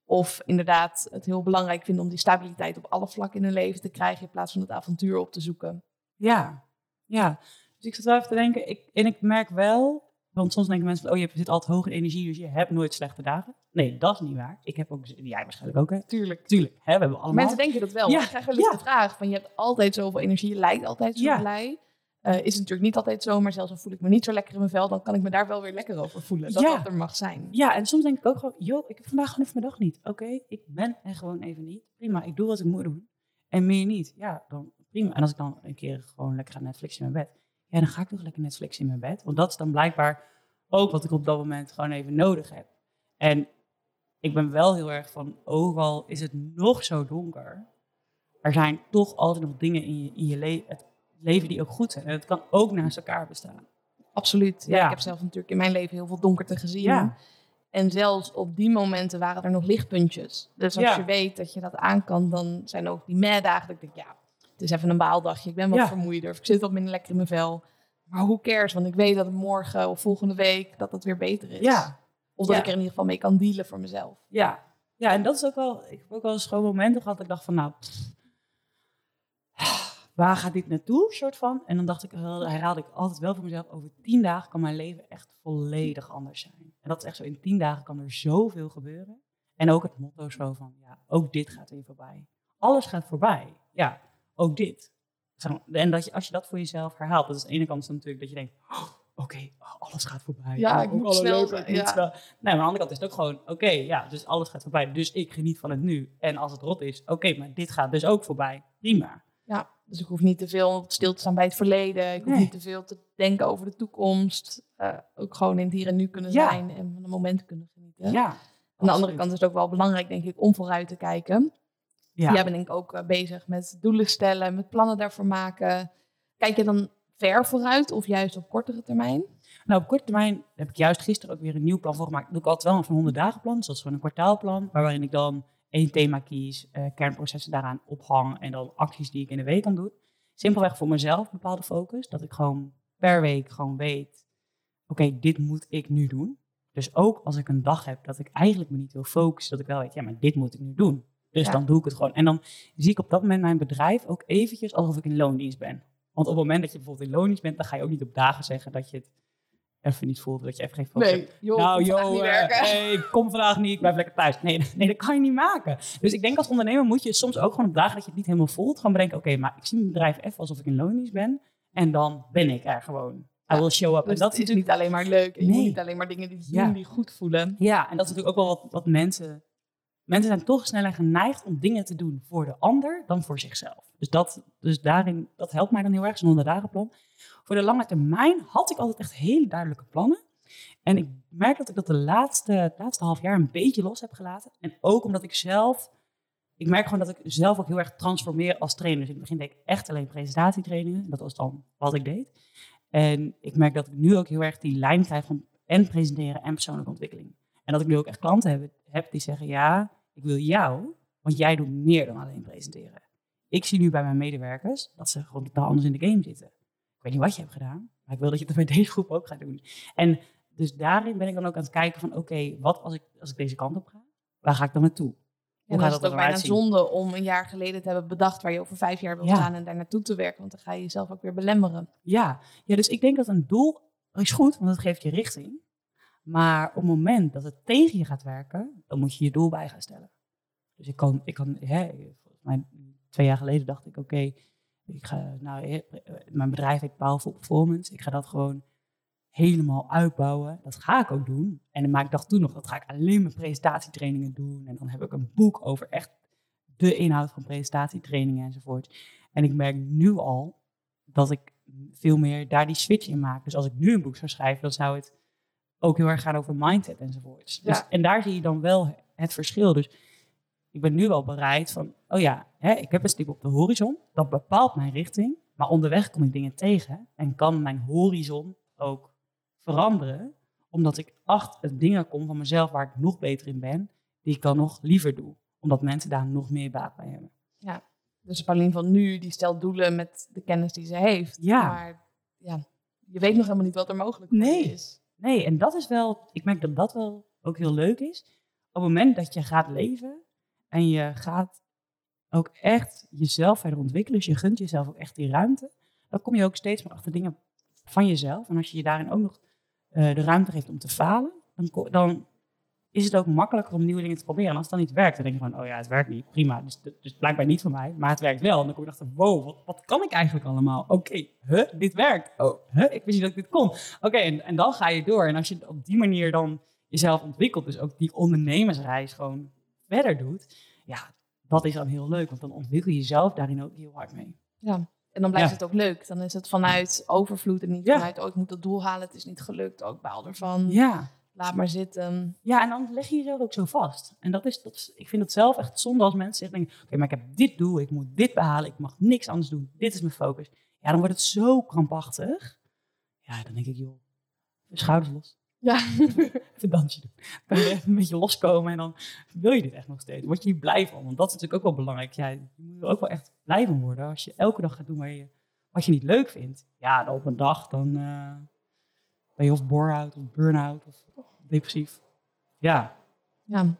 Of inderdaad het heel belangrijk vinden om die stabiliteit op alle vlakken in hun leven te krijgen... in plaats van het avontuur op te zoeken. Ja, ja. Dus ik zat wel even te denken, ik, en ik merk wel, want soms denken mensen, van, oh je zit altijd hoog in energie, dus je hebt nooit slechte dagen. Nee, dat is niet waar. Ik heb ook, jij waarschijnlijk ook, hè? Tuurlijk. Tuurlijk, hè, we hebben allemaal. Mensen denken dat wel. Ja, Ik krijg wel eens ja. de vraag van je hebt altijd zoveel energie, je lijkt altijd zo Ja. blij. Eh, is het natuurlijk niet altijd zo, maar zelfs al voel ik me niet zo lekker in mijn vel, dan kan ik me daar wel weer lekker over voelen. Dat Ja. dat er mag zijn. Ja, en soms denk ik ook gewoon, joh, ik heb vandaag gewoon even mijn dag niet. Oké, ik ben er gewoon even niet. Prima, ik doe wat ik moet doen. En meer niet. Ja, dan prima. En als ik dan een keer gewoon lekker ga Netflixen in mijn bed. Ja, dan ga ik toch lekker Netflixen in mijn bed. Want dat is dan blijkbaar ook wat ik op dat moment gewoon even nodig heb. En ik ben wel heel erg van, ook al is het nog zo donker, er zijn toch altijd nog dingen in je, in je le- het leven die ook goed zijn. En het kan ook naast elkaar bestaan. Absoluut. Ja, Ja. Ik heb zelf natuurlijk in mijn leven heel veel donkerte gezien. Ja. En zelfs op die momenten waren er nog lichtpuntjes. Dus als Ja. je weet dat je dat aan kan, dan zijn ook die meh-dagen dat ik denk, ja, het is even een baaldagje. Ik ben wat Ja. vermoeider of ik zit wat minder lekker in mijn vel. Maar who cares? Want ik weet dat het morgen of volgende week dat het weer beter is. Ja, Of dat Ja. ik er in ieder geval mee kan dealen voor mezelf. Ja. ja, en dat is ook wel. Ik heb ook wel eens gewoon momenten gehad dat ik dacht van, nou, pff, waar gaat dit naartoe? Soort van. En dan dacht ik, herhaalde ik altijd wel voor mezelf: over tien dagen kan mijn leven echt volledig anders zijn. En dat is echt zo: in tien dagen kan er zoveel gebeuren. En ook het motto zo van, ja, ook dit gaat weer voorbij. Alles gaat voorbij. Ja, ook dit. En dat je, als je dat voor jezelf herhaalt, dat is aan de ene kant natuurlijk dat je denkt, oh, oké, alles gaat voorbij. Ja, Oh, ik moet snel zijn, ja. Nee, maar aan de andere kant is het ook gewoon, oké, ja, dus alles gaat voorbij. Dus ik geniet van het nu. En als het rot is, oké, maar dit gaat dus ook voorbij. Prima. Ja, dus ik hoef niet te veel stil te staan bij het verleden. Ik hoef Nee. niet te veel te denken over de toekomst. Eh, ook gewoon in het hier en nu kunnen Ja. zijn en van de moment kunnen genieten. Ja. Aan de andere kant is het ook wel belangrijk, denk ik, om vooruit te kijken. Ja. Jij bent ik ook eh, bezig met doelen stellen, met plannen daarvoor maken. Kijk je dan ver vooruit of juist op kortere termijn? Nou, op korte termijn heb ik juist gisteren ook weer een nieuw plan voor gemaakt. Doe ik altijd wel een van 100 dagen plan. Dus dat is gewoon een kwartaalplan. Waarin ik dan één thema kies, eh, kernprocessen daaraan ophang. En dan acties die ik in de week kan doen. Simpelweg voor mezelf bepaalde focus. Dat ik gewoon per week gewoon weet. Oké, dit moet ik nu doen. Dus ook als ik een dag heb dat ik eigenlijk me niet wil focussen. Dat ik wel weet, ja, maar dit moet ik nu doen. Dus Ja. dan doe ik het gewoon. En dan zie ik op dat moment mijn bedrijf ook eventjes alsof ik in loondienst ben Want op het moment dat je bijvoorbeeld in lonisch bent, dan ga je ook niet op dagen zeggen dat je het even niet voelt, dat je even geen focus nee, joh, nou, joh, niet uh, hey, ik kom vandaag niet, ik blijf lekker thuis. Nee, nee, dat kan je niet maken. Dus ik denk als ondernemer moet je soms ook gewoon op dagen dat je het niet helemaal voelt, gewoon bedenken, oké, maar ik zie mijn bedrijf even alsof ik in lonisch ben. En dan ben ik er gewoon. I will show up. Dus en dat is niet alleen maar leuk. En nee. je moet niet alleen maar dingen die doen die goed voelen. Ja, en dat is natuurlijk ook wel wat, wat mensen... Mensen zijn toch sneller geneigd om dingen te doen voor de ander dan voor zichzelf. Dus, dat, dus daarin, dat helpt mij dan heel erg, zo'n onderdagenplan. Voor de lange termijn had ik altijd echt hele duidelijke plannen. En ik merk dat ik dat de laatste, laatste half jaar een beetje los heb gelaten. En ook omdat ik zelf ik merk gewoon dat ik zelf ook heel erg transformeer als trainer. Dus in het begin deed ik echt alleen presentatietrainingen. Dat was dan wat ik deed. En ik merk dat ik nu ook heel erg die lijn krijg van en presenteren en persoonlijke ontwikkeling. En dat ik nu ook echt klanten heb die zeggen, ja, ik wil jou, want jij doet meer dan alleen presenteren. Ik zie nu bij mijn medewerkers dat ze gewoon totaal anders in de game zitten. Ik weet niet wat je hebt gedaan, maar ik wil dat je het bij deze groep ook gaat doen. En dus daarin ben ik dan ook aan het kijken van, oké, wat als ik, als ik deze kant op ga? Waar ga ik dan naartoe? En dan is het ook bijna zonde om een jaar geleden te hebben bedacht waar je over vijf jaar wil staan en daar naartoe te werken. Want dan ga je jezelf ook weer belemmeren. Ja. ja, dus ik denk dat een doel is goed, want het geeft je richting. Maar op het moment dat het tegen je gaat werken, dan moet je je doel bij gaan stellen. Dus ik kan, ik kan hè, volgens mij twee jaar geleden dacht ik, oké, ik ga, nou, mijn bedrijf heet Powerful Performance. Ik ga dat gewoon helemaal uitbouwen. Dat ga ik ook doen. En maar ik dacht toen nog, dat ga ik alleen mijn presentatietrainingen doen. En dan heb ik een boek over echt de inhoud van presentatietrainingen enzovoort. En ik merk nu al dat ik veel meer daar die switch in maak. Dus als ik nu een boek zou schrijven, dan zou het ook heel erg gaan over mindset enzovoort. Dus, en daar zie je dan wel het verschil. Dus ik ben nu wel bereid van, oh ja, hè, ik heb een stip op de horizon. Dat bepaalt mijn richting. Maar onderweg kom ik dingen tegen en kan mijn horizon ook veranderen, omdat ik achter dingen kom van mezelf waar ik nog beter in ben, die ik dan nog liever doe, omdat mensen daar nog meer baat bij hebben. Ja, dus Pauline van nu, die stelt doelen met de kennis die ze heeft. Ja. Maar ja, je weet nog helemaal niet wat er mogelijk nee. is. Nee, en dat is wel, ik merk dat dat wel ook heel leuk is. Op het moment dat je gaat leven en je gaat ook echt jezelf verder ontwikkelen, dus je gunt jezelf ook echt die ruimte, dan kom je ook steeds meer achter dingen van jezelf. En als je je daarin ook nog uh, de ruimte geeft om te falen, dan, dan, is het ook makkelijker om nieuwe dingen te proberen. En als het dan niet werkt, dan denk je van, oh ja, het werkt niet, prima. Dus, dus blijkbaar niet voor mij, maar het werkt wel. En dan kom je achter, wow, wat, wat kan ik eigenlijk allemaal? Oké, huh, dit werkt. Oh, huh, ik wist niet dat ik dit kon. Oké, en, en dan ga je door. En als je op die manier dan jezelf ontwikkelt, dus ook die ondernemersreis gewoon verder doet, ja, dat is dan heel leuk, want dan ontwikkel je jezelf daarin ook heel hard mee. Ja, en dan blijft het ook leuk. Dan is het vanuit overvloed en niet vanuit, oh, ik moet dat doel halen, het is niet gelukt. Ook baal ervan. Ja. Laat maar zitten. Ja, en dan leg je jezelf ook zo vast. En dat is, dat ik vind het zelf echt zonde als mensen zeggen, oké, maar ik heb dit doel, ik moet dit behalen, ik mag niks anders doen. Dit is mijn focus. Ja, dan wordt het zo krampachtig. Ja, dan denk ik, joh, schouders los. Ja. even een dansje doen. Dan kan je even een beetje loskomen en dan wil je dit echt nog steeds. Word je hier blij van? Want dat is natuurlijk ook wel belangrijk. Ja, je moet er ook wel echt blij van worden. Als je elke dag gaat doen waar je, wat je niet leuk vindt. Ja, dan op een dag dan uh, ben je of bore-out of burn-out of depressief. Ja. Ja.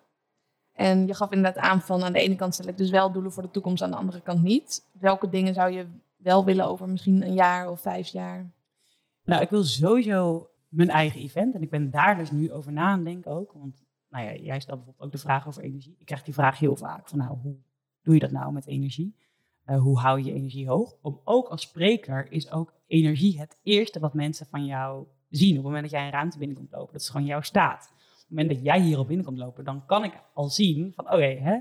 En je gaf inderdaad aan van aan de ene kant stel ik dus wel doelen voor de toekomst, aan de andere kant niet. Welke dingen zou je wel willen over misschien een jaar of vijf jaar? Nou, ik wil sowieso mijn eigen event. En ik ben daar dus nu over na aan denken ook. Want nou ja, jij stelt bijvoorbeeld ook de vraag over energie. Ik krijg die vraag heel vaak van nou, hoe doe je dat nou met energie? Uh, hoe hou je je energie hoog? Om, ook als spreker is ook energie het eerste wat mensen van jou zien. Op het moment dat jij een ruimte binnenkomt lopen, dat is gewoon jouw staat. Op het moment dat jij hier al binnenkomt lopen, dan kan ik al zien van oké, hè,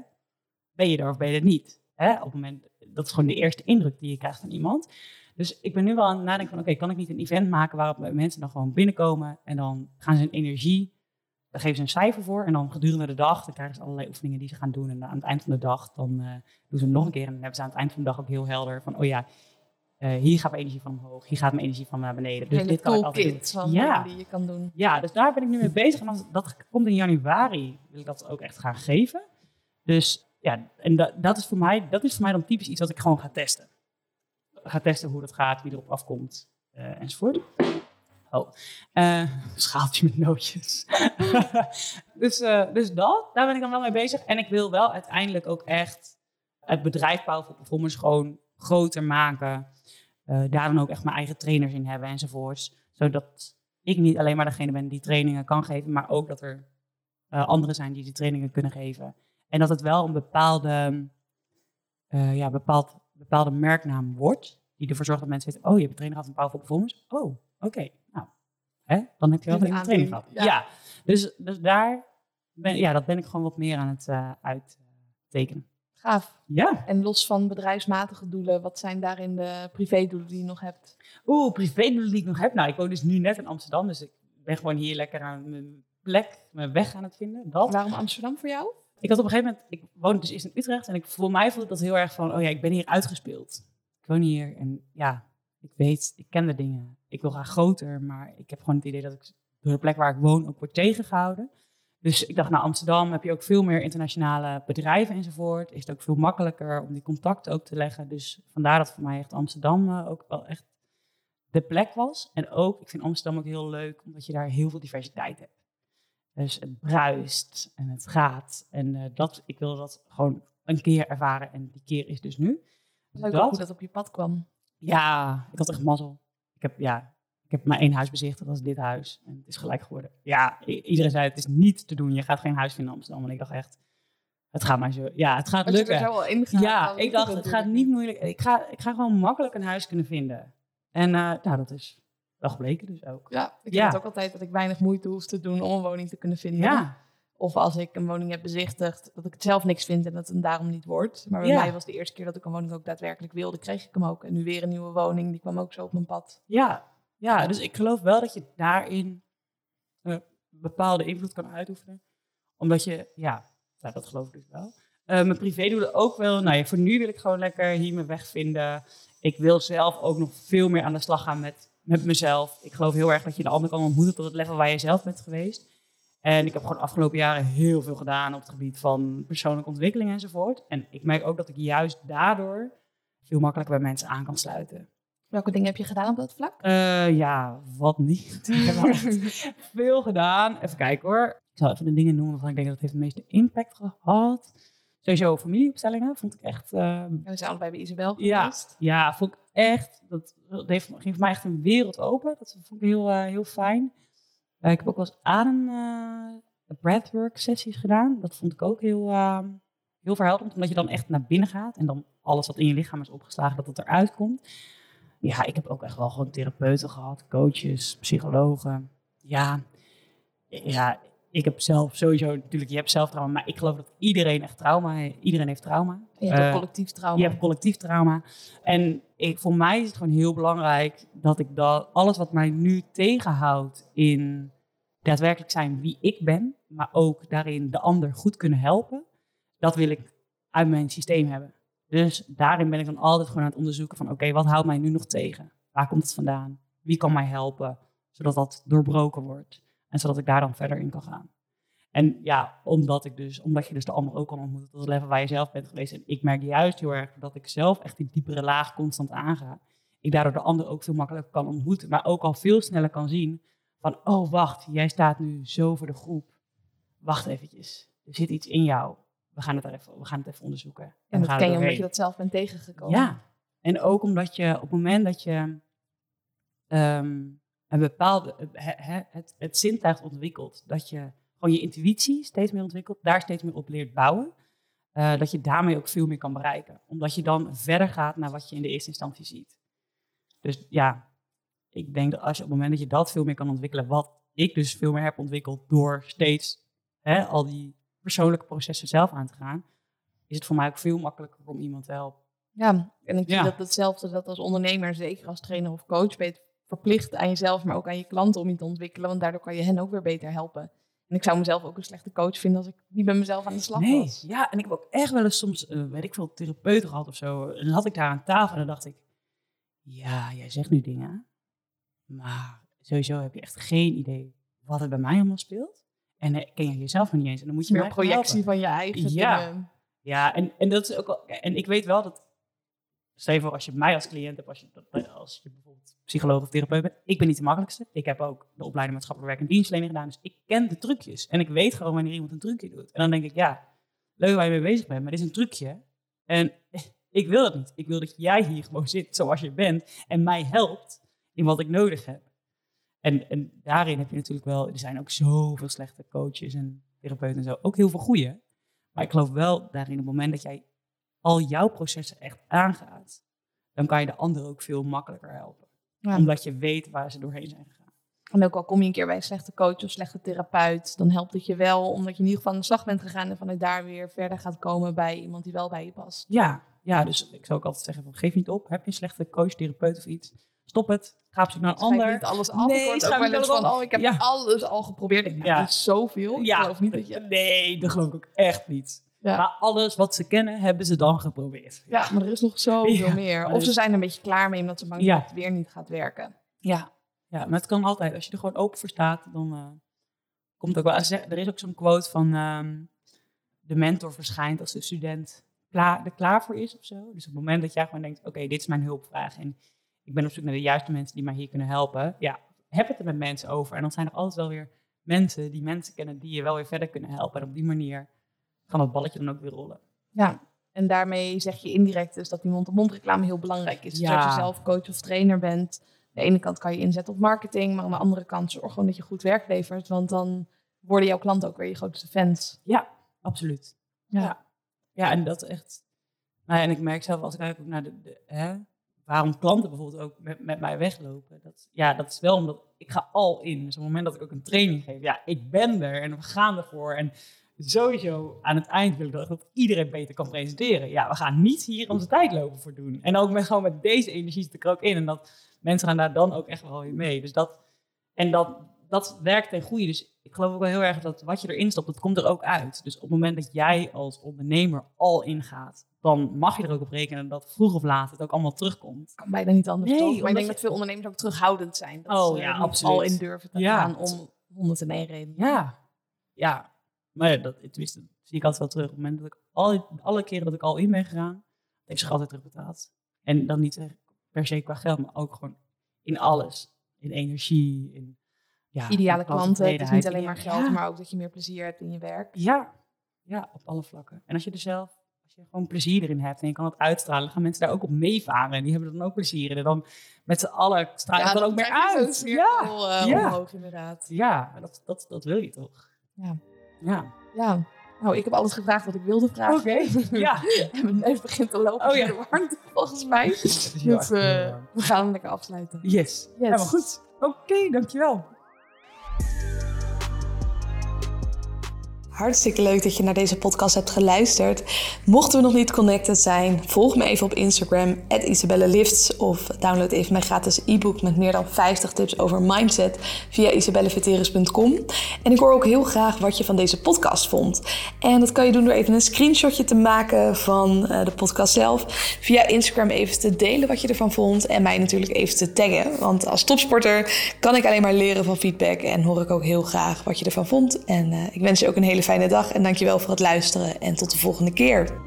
ben je er of ben je er niet? Hè? Op het moment, dat is gewoon de eerste indruk die je krijgt van iemand. Dus ik ben nu wel aan het nadenken van, oké, kan ik niet een event maken waarop mensen dan gewoon binnenkomen en dan gaan ze een energie, daar geven ze een cijfer voor en dan gedurende de dag, dan krijgen ze allerlei oefeningen die ze gaan doen en aan het eind van de dag, dan uh, doen ze nog een keer en dan hebben ze aan het eind van de dag ook heel helder van, oh ja, uh, hier gaat mijn energie van omhoog, hier gaat mijn energie van naar beneden. Dus dit kan ik altijd doen. ja. die je kan doen. Ja, dus daar ben ik nu mee bezig. En dat komt in januari, wil ik dat ook echt gaan geven. Dus ja, en dat, dat, is voor mij, dat is voor mij dan typisch iets wat ik gewoon ga testen ga testen hoe dat gaat, wie erop afkomt uh, enzovoort. Oh, uh, schaaltje met nootjes. dus, uh, dus dat, daar ben ik dan wel mee bezig. En ik wil wel uiteindelijk ook echt het bedrijf Powerful Performance gewoon groter maken. Uh, daar dan ook echt mijn eigen trainers in hebben enzovoorts. Zodat ik niet alleen maar degene ben die trainingen kan geven, maar ook dat er uh, anderen zijn die die trainingen kunnen geven. En dat het wel een bepaalde, uh, ja, bepaald, bepaalde merknaam wordt, die ervoor zorgt dat mensen weten, oh, je hebt een trainer gehad van Powerful Performance. Oh, oké, nou, hè, dan heb je wel een training gehad. Ja. ja, Dus, dus daar ben, ja, dat ben ik gewoon wat meer aan het uittekenen. Gaaf. Ja. En los van bedrijfsmatige doelen, wat zijn daarin de privédoelen die je nog hebt? Oeh, privédoelen die ik nog heb? Nou, ik woon dus nu net in Amsterdam, dus ik ben gewoon hier lekker aan mijn plek, mijn weg aan het vinden. Dat. Waarom Amsterdam voor jou? Ik had op een gegeven moment, ik woonde dus eerst in Utrecht en ik, voor mij voelde dat heel erg van, oh ja, ik ben hier uitgespeeld. Ik woon hier en ja, ik weet, ik ken de dingen. Ik wil graag groter, maar ik heb gewoon het idee dat ik door de plek waar ik woon ook word tegengehouden. Dus ik dacht, nou Amsterdam heb je ook veel meer internationale bedrijven enzovoort. Is het ook veel makkelijker om die contacten ook te leggen. Dus vandaar dat voor mij echt Amsterdam uh, ook wel echt de plek was. En ook, ik vind Amsterdam ook heel leuk, omdat je daar heel veel diversiteit hebt. Dus het bruist en het gaat. En uh, dat, ik wil dat gewoon een keer ervaren. En die keer is dus nu. Leuk dat, dat op je pad kwam. Ja, ik had echt mazzel. Ik heb, ja, ik heb maar één huis bezichtigd, dat dit huis. En het is gelijk geworden. Ja, iedereen zei het is niet te doen. Je gaat geen huis vinden in Amsterdam. En ik dacht echt, het gaat maar zo. Ja, het gaat Als lukken. Je er zo ingaan, ja, ik dacht, het gaat niet moeilijk. Ik ga, ik ga gewoon makkelijk een huis kunnen vinden. En uh, nou, dat is wel gebleken dus ook. Ja, ik ja. ook altijd dat ik weinig moeite hoef te doen om een woning te kunnen vinden. Ja. Of als ik een woning heb bezichtigd, dat ik het zelf niks vind en dat het hem daarom niet wordt. Maar bij mij was de eerste keer dat ik een woning ook daadwerkelijk wilde, kreeg ik hem ook. En nu weer een nieuwe woning, die kwam ook zo op mijn pad. Ja, ja dus ik geloof wel dat je daarin een bepaalde invloed kan uitoefenen. Omdat je, ja, nou, dat geloof ik dus wel. Uh, mijn privédoelen ook wel. Nou ja, voor nu wil ik gewoon lekker hier mijn weg vinden. Ik wil zelf ook nog veel meer aan de slag gaan met, met mezelf. Ik geloof heel erg dat je de ander kan ontmoeten tot het level waar je zelf bent geweest. En ik heb gewoon de afgelopen jaren heel veel gedaan op het gebied van persoonlijke ontwikkeling enzovoort. En ik merk ook dat ik juist daardoor veel makkelijker bij mensen aan kan sluiten. Welke dingen heb je gedaan op dat vlak? Uh, ja, wat niet. ik heb veel gedaan. Even kijken hoor. Ik zal even de dingen noemen waarvan ik denk dat het heeft de meeste impact gehad. Sowieso familieopstellingen vond ik echt... Uh, we zijn allebei bij Isabel geweest. Ja, ja vond ik echt... Dat, dat heeft, ging voor mij echt een wereld open. Dat vond ik heel, uh, heel fijn. Ik heb ook wel eens adem breathwork sessies gedaan. Dat vond ik ook heel, heel verhelderend. Omdat je dan echt naar binnen gaat. En dan alles wat in je lichaam is opgeslagen, dat het eruit komt. Ja, ik heb ook echt wel gewoon therapeuten gehad. Coaches, psychologen. Ja, ja ik heb zelf sowieso, natuurlijk, je hebt zelf trauma, maar ik geloof dat iedereen echt trauma heeft. Iedereen heeft trauma. Je hebt uh, collectief trauma. Je hebt collectief trauma. En ik, voor mij is het gewoon heel belangrijk dat ik dat, alles wat mij nu tegenhoudt in daadwerkelijk zijn wie ik ben, maar ook daarin de ander goed kunnen helpen, dat wil ik uit mijn systeem hebben. Dus daarin ben ik dan altijd gewoon aan het onderzoeken van oké, wat houdt mij nu nog tegen? Waar komt het vandaan? Wie kan mij helpen? Zodat dat doorbroken wordt. En zodat ik daar dan verder in kan gaan. En ja, omdat, ik dus, omdat je dus de ander ook kan ontmoeten tot het level waar je zelf bent geweest. En ik merk juist heel erg dat ik zelf echt die diepere laag constant aanga. Ik daardoor de ander ook veel makkelijker kan ontmoeten. Maar ook al veel sneller kan zien van, oh wacht, jij staat nu zo voor de groep. Wacht eventjes, er zit iets in jou. We gaan het, er even, we gaan het even onderzoeken. En, en dat ken je omdat je dat zelf bent tegengekomen. Ja, en ook omdat je op het moment dat je um, een bepaalde, het, het, het zintuig ontwikkelt. Dat je gewoon je intuïtie steeds meer ontwikkelt, daar steeds meer op leert bouwen. Uh, dat je daarmee ook veel meer kan bereiken. Omdat je dan verder gaat naar wat je in de eerste instantie ziet. Dus ja, ik denk dat als je op het moment dat je dat veel meer kan ontwikkelen, wat ik dus veel meer heb ontwikkeld door steeds hè, al die persoonlijke processen zelf aan te gaan, is het voor mij ook veel makkelijker om iemand te helpen. Ja, en ik zie dat hetzelfde dat als ondernemer, zeker als trainer of coach, ben verplicht aan jezelf, maar ook aan je klanten om je te ontwikkelen. Want daardoor kan je hen ook weer beter helpen. En ik zou mezelf ook een slechte coach vinden als ik niet met mezelf aan de slag nee, was. Ja, en ik heb ook echt wel eens soms, uh, weet ik veel, therapeuten gehad of zo. En dan had ik daar aan tafel en dan dacht ik, ja, jij zegt nu dingen, maar sowieso heb je echt geen idee wat er bij mij allemaal speelt. En uh, ken je jezelf nog niet eens. En dan moet je meer projectie van je eigen ja. dingen. Ja, en, en dat is ook al, en ik weet wel dat, stel je voor als je mij als cliënt hebt, als je, als je bijvoorbeeld psycholoog of therapeut ben. Ik ben niet de makkelijkste. Ik heb ook de opleiding maatschappelijk werk en dienstverlening gedaan. Dus ik ken de trucjes. En ik weet gewoon wanneer iemand een trucje doet. En dan denk ik, ja, leuk waar je mee bezig bent, maar dit is een trucje. En ik wil dat niet. Ik wil dat jij hier gewoon zit zoals je bent en mij helpt in wat ik nodig heb. En, en daarin heb je natuurlijk wel, er zijn ook zoveel slechte coaches en therapeuten en zo, ook heel veel goede. Maar ik geloof wel daarin, op het moment dat jij al jouw processen echt aangaat, dan kan je de ander ook veel makkelijker helpen. Omdat je weet waar ze doorheen zijn gegaan. En ook al kom je een keer bij een slechte coach of slechte therapeut, dan helpt het je wel omdat je in ieder geval aan de slag bent gegaan en vanuit daar weer verder gaat komen bij iemand die wel bij je past. Ja, ja dus ik zou ook altijd zeggen van geef niet op. Heb je een slechte coach, therapeut of iets, stop het. Ga op zoek naar een schrijf ander. niet alles af. Nee, ik niet van, oh, ik heb alles al geprobeerd. Ik ja. is zoveel. Ja. Ik geloof niet dat je... Nee, dat geloof ik ook echt niet. Ja. Maar alles wat ze kennen, hebben ze dan geprobeerd. Ja, maar er is nog zoveel meer. Of ze zijn er een beetje klaar mee omdat ze bang zijn dat het weer niet gaat werken. Ja, ja, maar het kan altijd. Als je er gewoon open voor staat, dan uh, komt ook wel. Er is ook zo'n quote van um, de mentor verschijnt als de student klaar, er klaar voor is of zo. Dus op het moment dat jij gewoon denkt, oké, dit is mijn hulpvraag en ik ben op zoek naar de juiste mensen die mij hier kunnen helpen. Ja, heb het er met mensen over. En dan zijn er altijd wel weer mensen die mensen kennen die je wel weer verder kunnen helpen. En op die manier kan dat balletje dan ook weer rollen. Ja, en daarmee zeg je indirect dus dat die mond-op-mond reclame heel belangrijk is. Dus als je zelf coach of trainer bent, de ene kant kan je inzetten op marketing, maar aan de andere kant zorg gewoon dat je goed werk levert. Want dan worden jouw klanten ook weer je grootste fans. Ja, absoluut. Ja, ja. en dat echt. Nou ja, en ik merk zelf als ik kijk ook naar de, de hè, waarom klanten bijvoorbeeld ook met, met mij weglopen. Dat, ja, dat is wel omdat ik ga al in. Dus op het moment dat ik ook een training geef, ja, ik ben er en we gaan ervoor. En sowieso aan het eind wil ik dat iedereen beter kan presenteren. Ja, we gaan niet hier onze tijd lopen voor doen. En ook met, gewoon met deze energie zit ik er ook in. En dat mensen gaan daar dan ook echt wel weer mee. Dus dat, en dat, dat werkt ten goede. Dus ik geloof ook wel heel erg dat wat je erin stopt, dat komt er ook uit. Dus op het moment dat jij als ondernemer al ingaat, dan mag je er ook op rekenen dat vroeg of laat het ook allemaal terugkomt. Kan bijna niet anders nee, toch? Maar ik denk dat veel ondernemers ook terughoudend zijn. Dat oh, ze ja, absoluut. al in durven te gaan om 101 reden. Ja, ja. Maar ja, dat, tenminste, zie ik altijd wel terug. Op het moment dat ik al, alle keren dat ik al in ben gegaan, ik zich altijd terugbetaald. En dan niet per se qua geld, maar ook gewoon in alles. In energie, in ja, ideale klanten. Het is niet alleen maar geld, maar ook dat je meer plezier hebt in je werk. Ja, ja, op alle vlakken. En als je er zelf, als je gewoon plezier erin hebt en je kan het uitstralen, gaan mensen daar ook op meevaren. En die hebben dan ook plezier in. En dan met z'n allen stralen ja, dan ook meer uit. Ja, uh, ja. omhoog inderdaad. Ja, dat, dat, dat wil je toch? Ja. Ja. Ja. Nou, ik heb alles gevraagd wat ik wilde vragen. Oké, ja. en mijn neus begint te lopen oh, ja. de warmte, volgens mij. Dus uh, we gaan hem lekker afsluiten. Yes. yes. Helemaal goed. Oké, dankjewel. Hartstikke leuk dat je naar deze podcast hebt geluisterd. Mochten we nog niet connected zijn, volg me even op Instagram, @isabellelifts of download even mijn gratis e-book met meer dan 50 tips over mindset via isabelleveteris.com. En ik hoor ook heel graag wat je van deze podcast vond. En dat kan je doen door even een screenshotje te maken van eh, de podcast zelf, via Instagram even te delen wat je ervan vond en mij natuurlijk even te taggen. Want als topsporter kan ik alleen maar leren van feedback en hoor ik ook heel graag wat je ervan vond. En uh, ik wens je ook een hele fijne dag en dankjewel voor het luisteren en tot de volgende keer.